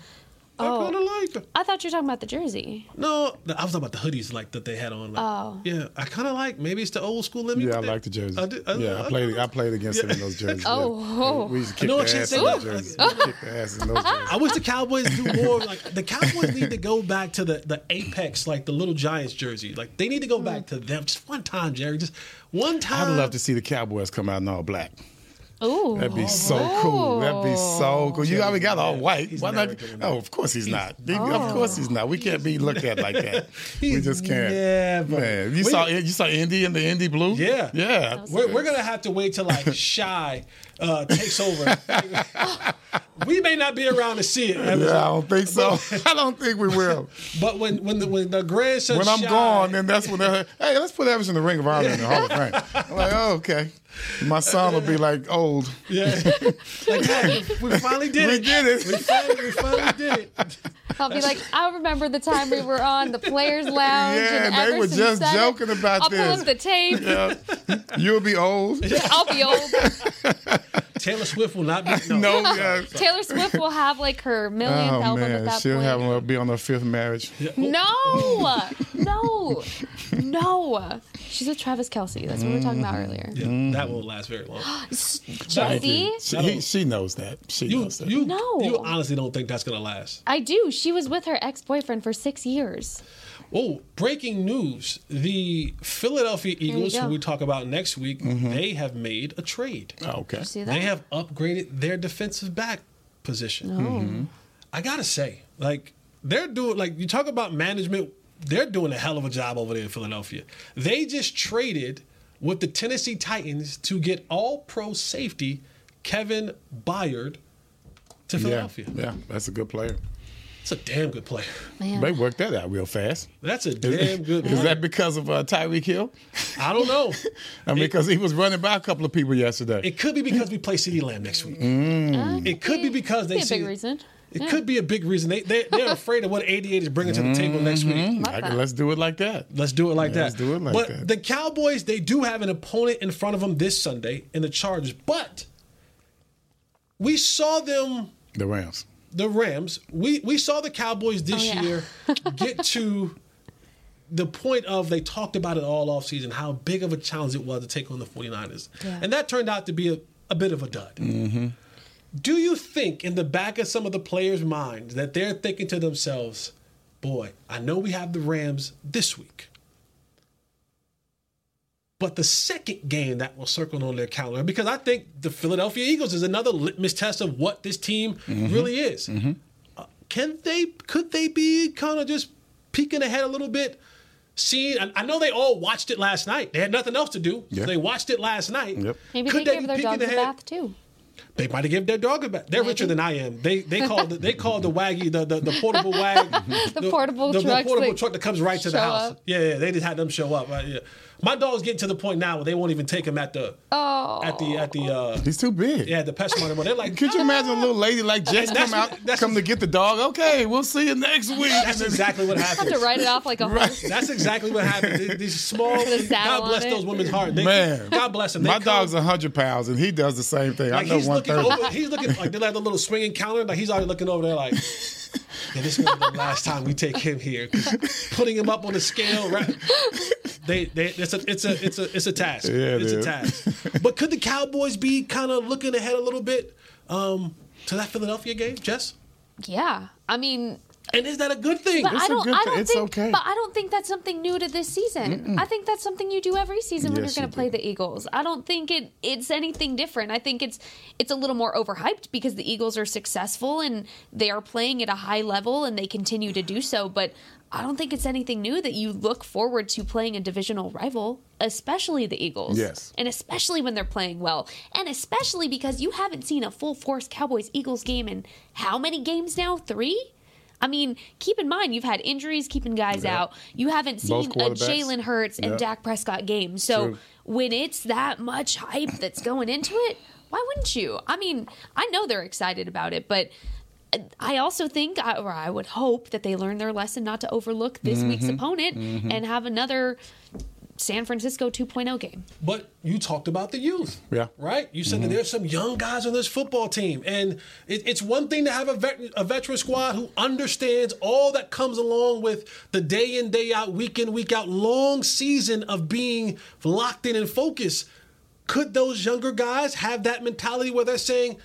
[SPEAKER 2] Oh.
[SPEAKER 1] I kind of like them.
[SPEAKER 2] I thought you were talking about the jersey.
[SPEAKER 1] No, I was talking about the hoodies like that they had on. Like,
[SPEAKER 2] Oh.
[SPEAKER 1] yeah, I kind of like. Maybe it's the old school. Let me
[SPEAKER 3] Yeah, I like the jerseys.
[SPEAKER 1] I did- I-
[SPEAKER 3] yeah, I
[SPEAKER 1] I-
[SPEAKER 3] played. I played against them in those jerseys.
[SPEAKER 2] Oh,
[SPEAKER 3] yeah.
[SPEAKER 2] oh.
[SPEAKER 3] we used to
[SPEAKER 1] I
[SPEAKER 3] kick
[SPEAKER 1] know
[SPEAKER 3] their ass in those jerseys. Kick their ass in those jerseys.
[SPEAKER 1] I wish the Cowboys do more. Like the Cowboys need to go back to the the apex, like the little Giants jersey. Like they need to go back to them just one time, Jerry. Just one time.
[SPEAKER 3] I'd love to see the Cowboys come out in all black.
[SPEAKER 2] Ooh.
[SPEAKER 3] That'd be so cool. That'd be so cool. You already got all white.
[SPEAKER 1] He's
[SPEAKER 3] Why not?
[SPEAKER 1] doing.
[SPEAKER 3] Oh, of course he's not. He- Of course he's not. We can't be looked at like that. we just can't.
[SPEAKER 1] never-
[SPEAKER 3] Man, you
[SPEAKER 1] We-
[SPEAKER 3] saw you saw Indy in the Indy blue.
[SPEAKER 1] Yeah.
[SPEAKER 3] yeah.
[SPEAKER 1] We're, we're gonna have to wait till like Shy uh, takes over. we may not be around to see it,
[SPEAKER 3] Yeah, I don't think so. I don't think we will.
[SPEAKER 1] but when when the when the grandson
[SPEAKER 3] When I'm
[SPEAKER 1] Shy-
[SPEAKER 3] gone, then that's when they're hey, let's put Evans in the Ring of Honor in the Hall of Fame. I'm like, oh, okay. My son will be like old.
[SPEAKER 1] yeah, like yeah, we finally did it.
[SPEAKER 3] We
[SPEAKER 1] it.
[SPEAKER 3] did it.
[SPEAKER 1] We finally, we finally did it.
[SPEAKER 2] I'll be like, I remember the time we were on the Players Lounge.
[SPEAKER 3] Yeah,
[SPEAKER 2] and
[SPEAKER 3] they were just
[SPEAKER 2] said
[SPEAKER 3] joking about
[SPEAKER 2] I'll
[SPEAKER 3] this.
[SPEAKER 2] pull up the tape.
[SPEAKER 3] Yeah. You'll be old.
[SPEAKER 2] I'll be old.
[SPEAKER 1] Taylor Swift will not be.
[SPEAKER 3] No, uh,
[SPEAKER 2] Taylor Swift will have like her millionth
[SPEAKER 3] oh
[SPEAKER 2] album at that
[SPEAKER 3] she'll
[SPEAKER 2] point.
[SPEAKER 3] have him be on her fifth marriage.
[SPEAKER 2] No, no, no. She's with Travis Kelce. That's what we were talking about earlier.
[SPEAKER 1] Yeah, That won't last very long.
[SPEAKER 2] Jesse,
[SPEAKER 3] She, he- she knows that. She
[SPEAKER 1] You,
[SPEAKER 3] knows that.
[SPEAKER 1] you,
[SPEAKER 2] No.
[SPEAKER 1] you honestly don't think that's gonna last?
[SPEAKER 2] I do. She was with her ex-boyfriend for six years.
[SPEAKER 1] Oh, breaking news! The Philadelphia Eagles, who we talk about next week,
[SPEAKER 3] Mm-hmm.
[SPEAKER 1] they have made a trade.
[SPEAKER 3] Oh, okay.
[SPEAKER 2] See that?
[SPEAKER 1] They have upgraded their defensive back position.
[SPEAKER 3] Mm-hmm.
[SPEAKER 1] I gotta say, like they're doing, like you talk about management, they're doing a hell of a job over there in Philadelphia. They just traded with the Tennessee Titans to get All-Pro safety Kevin Byard to Philadelphia.
[SPEAKER 3] yeah, that's a good player.
[SPEAKER 1] It's a damn good player.
[SPEAKER 2] Man.
[SPEAKER 3] They worked that out real fast.
[SPEAKER 1] That's a damn good.
[SPEAKER 3] Is that because of uh, Tyreek Hill?
[SPEAKER 1] I don't know.
[SPEAKER 3] I mean, because he was running by a couple of people yesterday.
[SPEAKER 1] It could be because we play CeeDee Lamb next week.
[SPEAKER 3] Mm.
[SPEAKER 1] It could be because they
[SPEAKER 2] Be a
[SPEAKER 1] see
[SPEAKER 2] big reason.
[SPEAKER 1] It
[SPEAKER 2] Yeah.
[SPEAKER 1] could be a big reason. They, they they're afraid of what 88 is bringing to the table next week.
[SPEAKER 3] Mm, can- let's do it like that.
[SPEAKER 1] Let's do it like that
[SPEAKER 3] Let's
[SPEAKER 1] that.
[SPEAKER 3] do it like
[SPEAKER 1] but
[SPEAKER 3] that.
[SPEAKER 1] the Cowboys, they do have an opponent in front of them this Sunday in the Chargers. But we saw them,
[SPEAKER 3] The Rams.
[SPEAKER 1] the Rams. We we saw the Cowboys this
[SPEAKER 2] Oh, yeah.
[SPEAKER 1] year get to the point of they talked about it all offseason, how big of a challenge it was to take on the 49ers.
[SPEAKER 2] Yeah.
[SPEAKER 1] And that turned out to be a, a bit of a dud.
[SPEAKER 3] Mm-hmm.
[SPEAKER 1] Do you think in the back of some of the players' minds that they're thinking to themselves, boy, I know we have the Rams this week. But the second game that will circle on their calendar, because I think the Philadelphia Eagles is another litmus test of what this team
[SPEAKER 3] Mm-hmm.
[SPEAKER 1] really is. Uh, can they, could they be kind of just peeking ahead a little bit? Seeing, I, I know they all watched it last night. They had nothing else to do.
[SPEAKER 3] Yeah.
[SPEAKER 1] So they watched it last night.
[SPEAKER 3] Yep.
[SPEAKER 2] Maybe
[SPEAKER 1] Could
[SPEAKER 2] they,
[SPEAKER 1] they
[SPEAKER 2] gave
[SPEAKER 1] be
[SPEAKER 2] their
[SPEAKER 1] peeking
[SPEAKER 2] dogs a
[SPEAKER 1] ahead?
[SPEAKER 2] bath too.
[SPEAKER 1] They might have given their dog a bath. They're richer than I am. They they call the, they call the waggy the, the, the portable wag
[SPEAKER 2] The portable
[SPEAKER 1] the, the
[SPEAKER 2] trucks
[SPEAKER 1] portable truck that comes right to the house.
[SPEAKER 2] up.
[SPEAKER 1] Yeah, yeah, they just had them show up. Right, yeah. My dog's getting to the point now where they won't even take him at the
[SPEAKER 2] Oh.
[SPEAKER 1] at the at the uh
[SPEAKER 3] He's too big.
[SPEAKER 1] yeah the PetSmart anymore. They're like,
[SPEAKER 3] Could you imagine a little lady like Jess
[SPEAKER 1] And
[SPEAKER 3] come out,
[SPEAKER 1] that's
[SPEAKER 3] come to get the dog? Okay, we'll see you next week.
[SPEAKER 1] That's exactly what
[SPEAKER 2] Have
[SPEAKER 1] happened.
[SPEAKER 2] to write it off like a horse.
[SPEAKER 1] That's exactly what happened. These- These small,
[SPEAKER 2] a
[SPEAKER 1] God bless those women's heart. They,
[SPEAKER 3] Man,
[SPEAKER 1] God bless them. They
[SPEAKER 3] My
[SPEAKER 1] come-
[SPEAKER 3] dog's hundred pounds, and he does the same thing.
[SPEAKER 1] Like
[SPEAKER 3] I know one
[SPEAKER 1] looking over, he's looking like they're like the little swinging counter. Like he's already looking over there, like, yeah, this is gonna be the last time we take him here. Putting him up on the scale, right? They, they, it's a, it's a, it's a, it's a task.
[SPEAKER 3] Yeah, it
[SPEAKER 1] it's a task. But could the Cowboys be kind of looking ahead a little bit um, to that Philadelphia game, Jess?
[SPEAKER 2] Yeah, I mean,
[SPEAKER 1] And is that a good thing?
[SPEAKER 2] but
[SPEAKER 3] It's
[SPEAKER 2] I
[SPEAKER 3] a
[SPEAKER 2] don't.
[SPEAKER 3] good
[SPEAKER 2] I don't
[SPEAKER 3] It's
[SPEAKER 2] think.
[SPEAKER 3] okay.
[SPEAKER 2] But I don't think that's something new to this season. I think that's something you do every season when
[SPEAKER 3] Yes,
[SPEAKER 2] you're going
[SPEAKER 3] you
[SPEAKER 2] to play
[SPEAKER 3] do.
[SPEAKER 2] the Eagles. I don't think it it's anything different. I think it's it's a little more overhyped because the Eagles are successful and they are playing at a high level and they continue to do so. But I don't think it's anything new that you look forward to playing a divisional rival, especially the Eagles.
[SPEAKER 3] Yes.
[SPEAKER 2] And especially when they're playing well. And especially because you haven't seen a full force Cowboys Eagles game in how many games now? Three? I mean, keep in mind you've had injuries keeping guys out. You haven't seen a. Jalen Hurts and
[SPEAKER 3] Yeah.
[SPEAKER 2] Dak Prescott game. So
[SPEAKER 3] True.
[SPEAKER 2] when it's that much hype that's going into it, why wouldn't you? I mean, I know they're excited about it, but I also think, or I would hope, that they learn their lesson not to overlook this week's
[SPEAKER 3] Mm-hmm.
[SPEAKER 2] opponent and have another San Francisco 2.0 game.
[SPEAKER 1] But you talked about the youth.
[SPEAKER 3] Yeah.
[SPEAKER 1] Right? You said that mm-hmm. there's some young guys on this football team. And it, it's one thing to have a, vet, a veteran squad who understands all that comes along with the day in, day out, week in, week out, long season of being locked in and focused. Could those younger guys have that mentality where they're saying,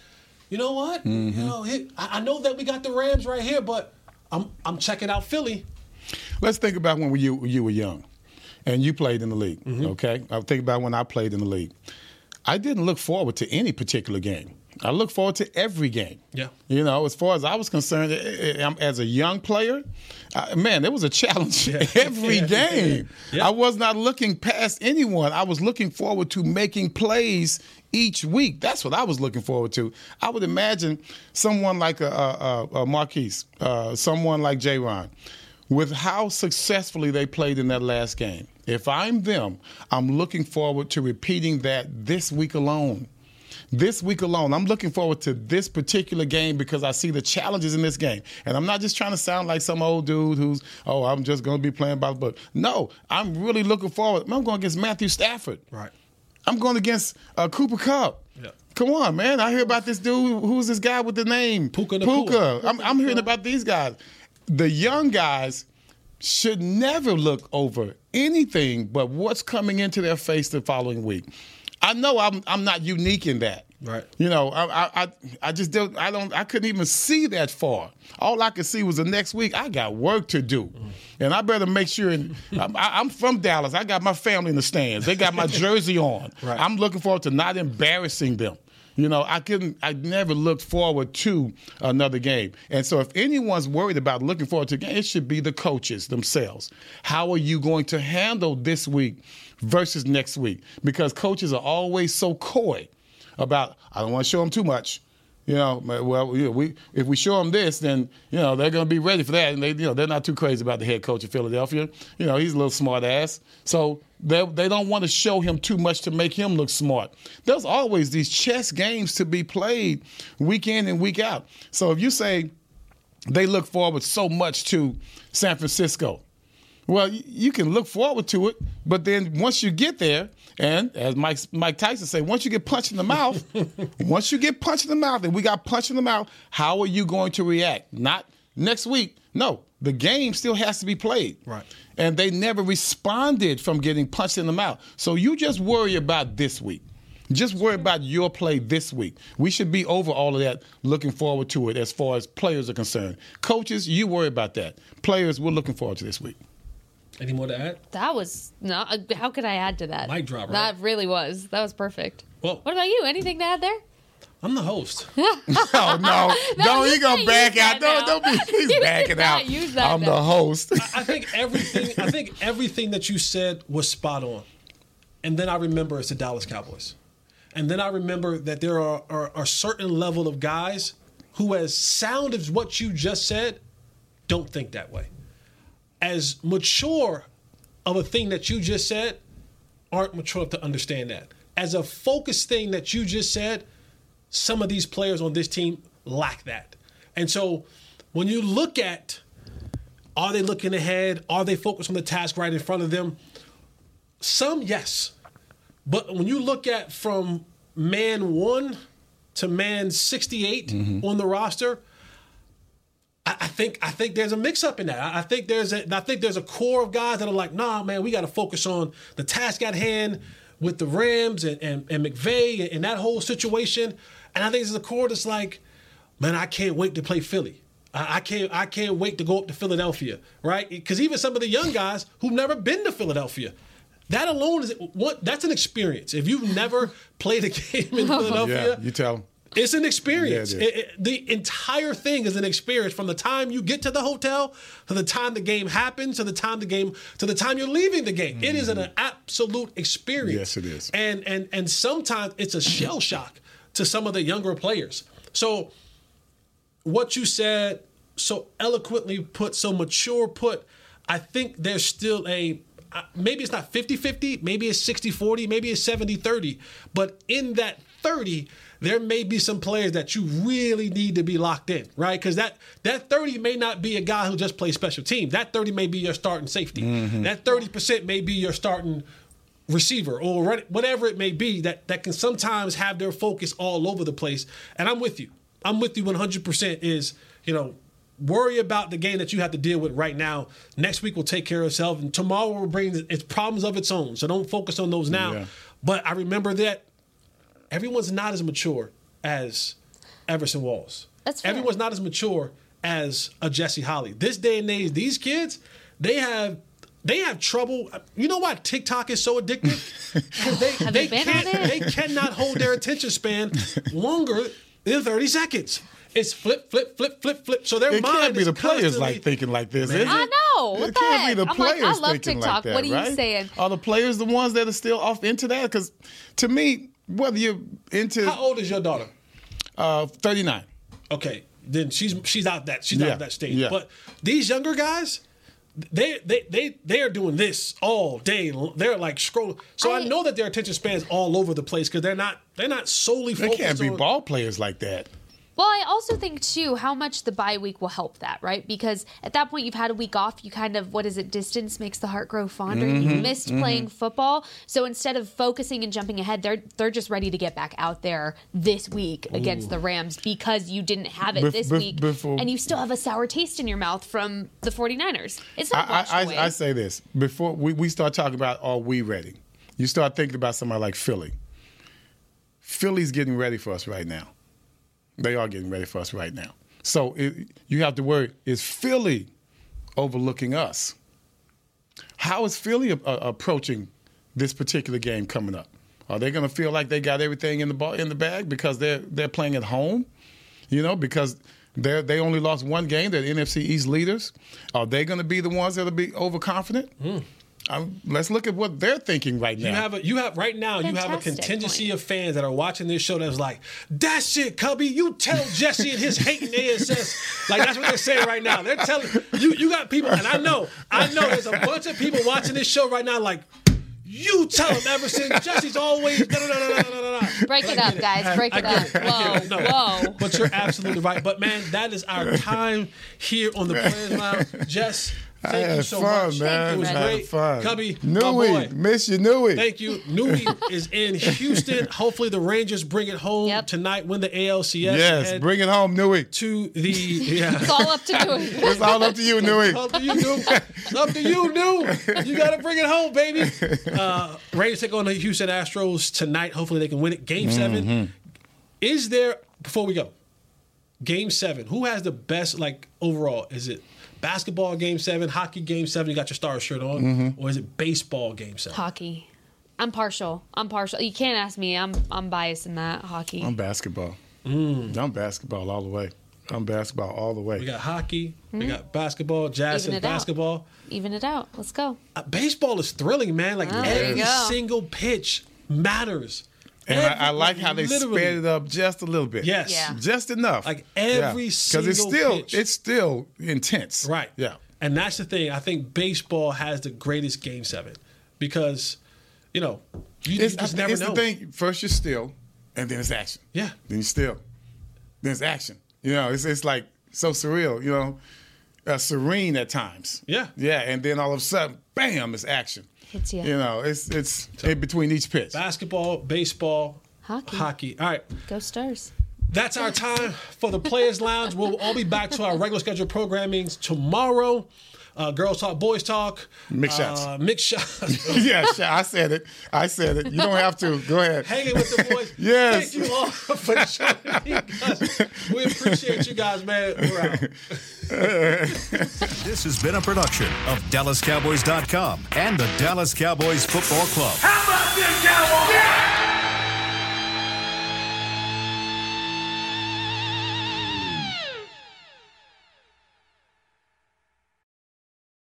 [SPEAKER 1] you know what? You mm-hmm. know, here- I I know that we got the Rams right here, but I'm I'm checking out Philly.
[SPEAKER 3] Let's think about when you when you were young, and you played in the league.
[SPEAKER 1] Mm-hmm.
[SPEAKER 3] Okay, I think about when I played in the league. I didn't look forward to any particular game. I look forward to every game.
[SPEAKER 1] Yeah.
[SPEAKER 3] You know, as far as I was concerned, eh, eh, I'm- as a young player, man, it was a challenge every
[SPEAKER 1] Yeah.
[SPEAKER 3] game.
[SPEAKER 1] Yeah.
[SPEAKER 3] I was not looking past anyone. I was looking forward to making plays each week. That's what I was looking forward to. I would imagine someone like a, a, a, a Markquese, uh, someone like Jayron, with how successfully they played in that last game. If I'm them, I'm looking forward to repeating that this week alone this week alone. I'm looking forward to this particular game because I see the challenges in this game. And I'm not just trying to sound like some old dude who's, oh, I'm just going to be playing by the book. No, I'm really looking forward. I'm going against Matthew Stafford.
[SPEAKER 1] Right.
[SPEAKER 3] I'm going against uh, Cooper Kupp.
[SPEAKER 1] Yeah.
[SPEAKER 3] Come on, man. I hear about this dude. Who's this guy with the name?
[SPEAKER 1] Puka
[SPEAKER 3] Puka.
[SPEAKER 1] Nacua.
[SPEAKER 3] I'm, I'm hearing about these guys. The young guys should never look over anything but what's coming into their face the following week. I know I'm I'm not unique in that.
[SPEAKER 1] Right.
[SPEAKER 3] You know, I I I, I just don't I don't I couldn't even see that far. All I could see was the next week I got work to do, and I better make sure. And I'm, I'm from Dallas. I got my family in the stands. They got my jersey on.
[SPEAKER 1] Right.
[SPEAKER 3] I'm looking forward to not embarrassing them. You know, I couldn't. I never looked forward to another game. And so, if anyone's worried about looking forward to a game, it should be the coaches themselves. How are you going to handle this week versus next week? Because coaches are always so coy about. I don't want to show them too much. You know, well, you know, we if we show them this, then you know they're going to be ready for that, and they, you know, they're not too crazy about the head coach of Philadelphia. You know, he's a little smart ass, so they they don't want to show him too much to make him look smart. There's always these chess games to be played week in and week out. So if you say they look forward so much to San Francisco, well, you can look forward to it, but then once you get there, and as Mike Mike Tyson say, once you get punched in the mouth, once you get punched in the mouth, and we got punched in the mouth, how are you going to react? Not next week. No, the game still has to be played.
[SPEAKER 1] Right.
[SPEAKER 3] And they never responded from getting punched in the mouth. So you just worry about this week. Just worry about your play this week. We should be over all of that, looking forward to it as far as players are concerned. Coaches, you worry about that. Players, we're looking forward to this week.
[SPEAKER 1] Any more to add?
[SPEAKER 2] That was not. Uh, how could I add to that?
[SPEAKER 1] Mic drop, right?
[SPEAKER 2] That really was. That was perfect.
[SPEAKER 1] Well-
[SPEAKER 2] what about you? Anything to add there?
[SPEAKER 1] I'm the host.
[SPEAKER 3] Oh no!
[SPEAKER 2] No,
[SPEAKER 3] don't
[SPEAKER 2] you
[SPEAKER 3] he gonna back out?
[SPEAKER 2] that
[SPEAKER 3] Don't don't be. He's
[SPEAKER 2] You
[SPEAKER 3] backing out.
[SPEAKER 2] use that
[SPEAKER 3] I'm
[SPEAKER 2] now.
[SPEAKER 3] the host.
[SPEAKER 1] I think everything. I think everything that you said was spot on, and then I remember it's the Dallas Cowboys, and then I remember that there are, are are certain level of guys who, as sound as what you just said, don't think that way. As mature of a thing that you just said, aren't mature enough to understand that. As a focused thing that you just said, some of these players on this team lack that. And so when you look at are they looking ahead? Are they focused on the task right in front of them? Some, yes. But when you look at from man one to man 68 mm-hmm. on the roster, I, I think I think there's a mix up in that. I, I think there's a I think there's a core of guys that are like, nah, man, we got to focus on the task at hand with the Rams and, and, and McVay and, and that whole situation. And I think there's a core that's like, man, I can't wait to play Philly. I, I can't I can't wait to go up to Philadelphia, right? Because even some of the young guys who've never been to Philadelphia. That alone is what that's an experience. If you've never played a game in Philadelphia,
[SPEAKER 3] yeah, you tell him.
[SPEAKER 1] it's an experience.
[SPEAKER 3] Yeah, it is.
[SPEAKER 1] It- it- the entire thing is an experience from the time you get to the hotel to the time the game happens to the time the game to the time you're leaving the game. It is an absolute experience.
[SPEAKER 3] Mm-hmm. Yes, it is.
[SPEAKER 1] And and and sometimes it's a shell shock to some of the younger players. So what you said so eloquently put, so mature put, I think there's still a maybe it's not 50-50, maybe it's 60-40, maybe it's 70-30, but in that 30 there may be some players that you really need to be locked in, right? Because that that 30 may not be a guy who just plays special teams. That 30 may be your starting safety. Mm-hmm. That 30% may be your starting receiver or run- whatever it may be that that can sometimes have their focus all over the place. And I'm with you. I'm with you 100% is, you know, worry about the game that you have to deal with right now. Next week will take care of itself and tomorrow will bring its problems of its own. So don't focus on those now.
[SPEAKER 3] Yeah.
[SPEAKER 1] But I remember that everyone's not as mature as Everson Walls.
[SPEAKER 2] That's fair.
[SPEAKER 1] Everyone's not as mature as a Jesse Holley. This day and age, these kids, they have they have trouble. You know why TikTok is so addictive? 'Cause they, they can't they cannot hold their attention span longer than 30 seconds. It's flip, flip, flip, flip, flip. So their
[SPEAKER 3] It
[SPEAKER 1] mind
[SPEAKER 3] can't be
[SPEAKER 1] is
[SPEAKER 3] the players
[SPEAKER 1] constantly-
[SPEAKER 3] like thinking like this. Is it?
[SPEAKER 2] I know. What
[SPEAKER 3] it
[SPEAKER 2] the
[SPEAKER 3] can't
[SPEAKER 2] heck?
[SPEAKER 3] be the
[SPEAKER 2] I'm like, I love
[SPEAKER 3] thinking
[SPEAKER 2] TikTok.
[SPEAKER 3] like that,
[SPEAKER 2] What are you
[SPEAKER 3] right?
[SPEAKER 2] saying?
[SPEAKER 3] Are the players the ones that are still off into that? Because to me, whether you're into
[SPEAKER 1] How old is your daughter?
[SPEAKER 3] uh, 39,
[SPEAKER 1] Okay, then she's she's out that she's out
[SPEAKER 3] Yeah,
[SPEAKER 1] of that stage.
[SPEAKER 3] yeah.
[SPEAKER 1] But these younger guys, they they they they are doing this all day. They're like scroll. So I,
[SPEAKER 2] I-
[SPEAKER 1] know that their attention spans all over the place because they're not they're not solely
[SPEAKER 3] they
[SPEAKER 1] focused
[SPEAKER 3] can't be
[SPEAKER 1] on.
[SPEAKER 3] ball players like that.
[SPEAKER 2] Well, I also think too how much the bye week will help that, right? Because at that point you've had a week off. You kind of what is it? Distance makes the heart grow fonder. You
[SPEAKER 3] Mhm,
[SPEAKER 2] missed
[SPEAKER 3] mhm.
[SPEAKER 2] playing football, so instead of focusing and jumping ahead, they're they're just ready to get back out there this week against the Rams because you didn't have it
[SPEAKER 3] Bef-
[SPEAKER 2] this
[SPEAKER 3] bef-
[SPEAKER 2] week,
[SPEAKER 3] before-
[SPEAKER 2] and you still have a sour taste in your mouth from the 49ers. It's not
[SPEAKER 3] I, I. I, I say this before we, we start talking about are we ready? You start thinking about somebody like Philly. Philly's getting ready for us right now. They are getting ready for us right now. So it, you have to worry: is Philly overlooking us? How is Philly uh, approaching this particular game coming up? Are they going to feel like they got everything in the ball, in the bag because they're they're playing at home? You know, because they they only lost one game. They're NFC East leaders. Are they going to be the ones that'll be overconfident? I'm, let's look at what they're thinking right now.
[SPEAKER 1] You have a, you have right now. Fantastic you have a contingency point. of fans that are watching this show that's like, that shit, Cubby. You tell Jesse and his hating ass. Like that's what they're saying right now. They're telling you. You got people, and I know, I know. There's a bunch of people watching this show right now, like. You tell him Everson. Jesse's always da, da, da, da, da, da.
[SPEAKER 2] break it up, it. guys. Break
[SPEAKER 1] I,
[SPEAKER 2] it
[SPEAKER 1] I
[SPEAKER 2] up.
[SPEAKER 1] It.
[SPEAKER 2] Whoa,
[SPEAKER 1] no.
[SPEAKER 2] whoa.
[SPEAKER 1] But you're absolutely right. But man, that is our time here on the Players Lounge. Jess,
[SPEAKER 3] I had
[SPEAKER 1] you so
[SPEAKER 3] fun,
[SPEAKER 1] much.
[SPEAKER 3] man.
[SPEAKER 1] It was
[SPEAKER 3] I had
[SPEAKER 1] great.
[SPEAKER 3] fun.
[SPEAKER 1] Cubby, my
[SPEAKER 3] Newy,
[SPEAKER 1] boy.
[SPEAKER 3] miss you, Newy.
[SPEAKER 1] Thank you. Newy is in Houston. Hopefully the Rangers bring it home tonight, win the ALCS.
[SPEAKER 3] Yes,
[SPEAKER 1] head
[SPEAKER 3] bring it home, Newy.
[SPEAKER 1] To the yeah.
[SPEAKER 2] It's all up to Newy.
[SPEAKER 3] It's all up to you, Newy.
[SPEAKER 1] It's up to you, New. It's up to you, New. You got to bring it home, baby. Uh, Rangers take on the Houston Astros tonight. Hopefully they can win it. Game 7
[SPEAKER 3] Mhm.
[SPEAKER 1] Is there before we go? Game seven. Who has the best like overall? Is it basketball game seven, hockey game seven? You got your star shirt on,
[SPEAKER 3] Mhm.
[SPEAKER 1] or is it baseball game seven?
[SPEAKER 2] Hockey. I'm partial. I'm partial. You can't ask me. I'm I'm biased in that hockey.
[SPEAKER 3] I'm basketball. I'm basketball all the way. I'm basketball all the way.
[SPEAKER 1] We got hockey. We
[SPEAKER 2] Mhm.
[SPEAKER 1] got basketball. Jazz and
[SPEAKER 2] it out.
[SPEAKER 1] basketball.
[SPEAKER 2] Even it out. Let's go.
[SPEAKER 1] Uh, baseball is thrilling, man. Like
[SPEAKER 2] there you
[SPEAKER 1] every single pitch matters.
[SPEAKER 3] And I, I like how they
[SPEAKER 1] literally.
[SPEAKER 3] sped it up just a little bit.
[SPEAKER 1] Yes. Yeah.
[SPEAKER 3] Just enough.
[SPEAKER 1] Like every single
[SPEAKER 3] Because it's still
[SPEAKER 1] pitch.
[SPEAKER 3] it's still intense.
[SPEAKER 1] Right.
[SPEAKER 3] Yeah.
[SPEAKER 1] And that's the thing. I think baseball has the greatest game seven because, you know, you, you
[SPEAKER 3] It's,
[SPEAKER 1] just
[SPEAKER 3] I-
[SPEAKER 1] never
[SPEAKER 3] it's
[SPEAKER 1] know.
[SPEAKER 3] the thing. First you're still, and then it's action.
[SPEAKER 1] Yeah.
[SPEAKER 3] Then you're still, then it's action. You know, it's it's like so surreal. You know, uh, serene at times.
[SPEAKER 1] Yeah.
[SPEAKER 3] Yeah, and then all of a sudden, bam, it's action.
[SPEAKER 2] Hits you.
[SPEAKER 3] You know, it's it's in between each pitch.
[SPEAKER 1] Basketball, baseball,
[SPEAKER 2] Hockey.
[SPEAKER 1] hockey. All right.
[SPEAKER 2] Go Stars.
[SPEAKER 1] That's our time for the Players Lounge. We'll all be back to our regular scheduled programming tomorrow. Uh, Girls Talk, Boys Talk.
[SPEAKER 3] Mix shots.
[SPEAKER 1] Uh, mix shots.
[SPEAKER 3] yeah, I said it. I said it. You don't have to. Go ahead.
[SPEAKER 1] Hanging with the boys.
[SPEAKER 3] Yes.
[SPEAKER 1] Thank you all for joining me, guys. We appreciate you guys, man. We're out.
[SPEAKER 7] This has been a production of DallasCowboys.com and the Dallas Cowboys Football Club.
[SPEAKER 9] How about this, Cowboys?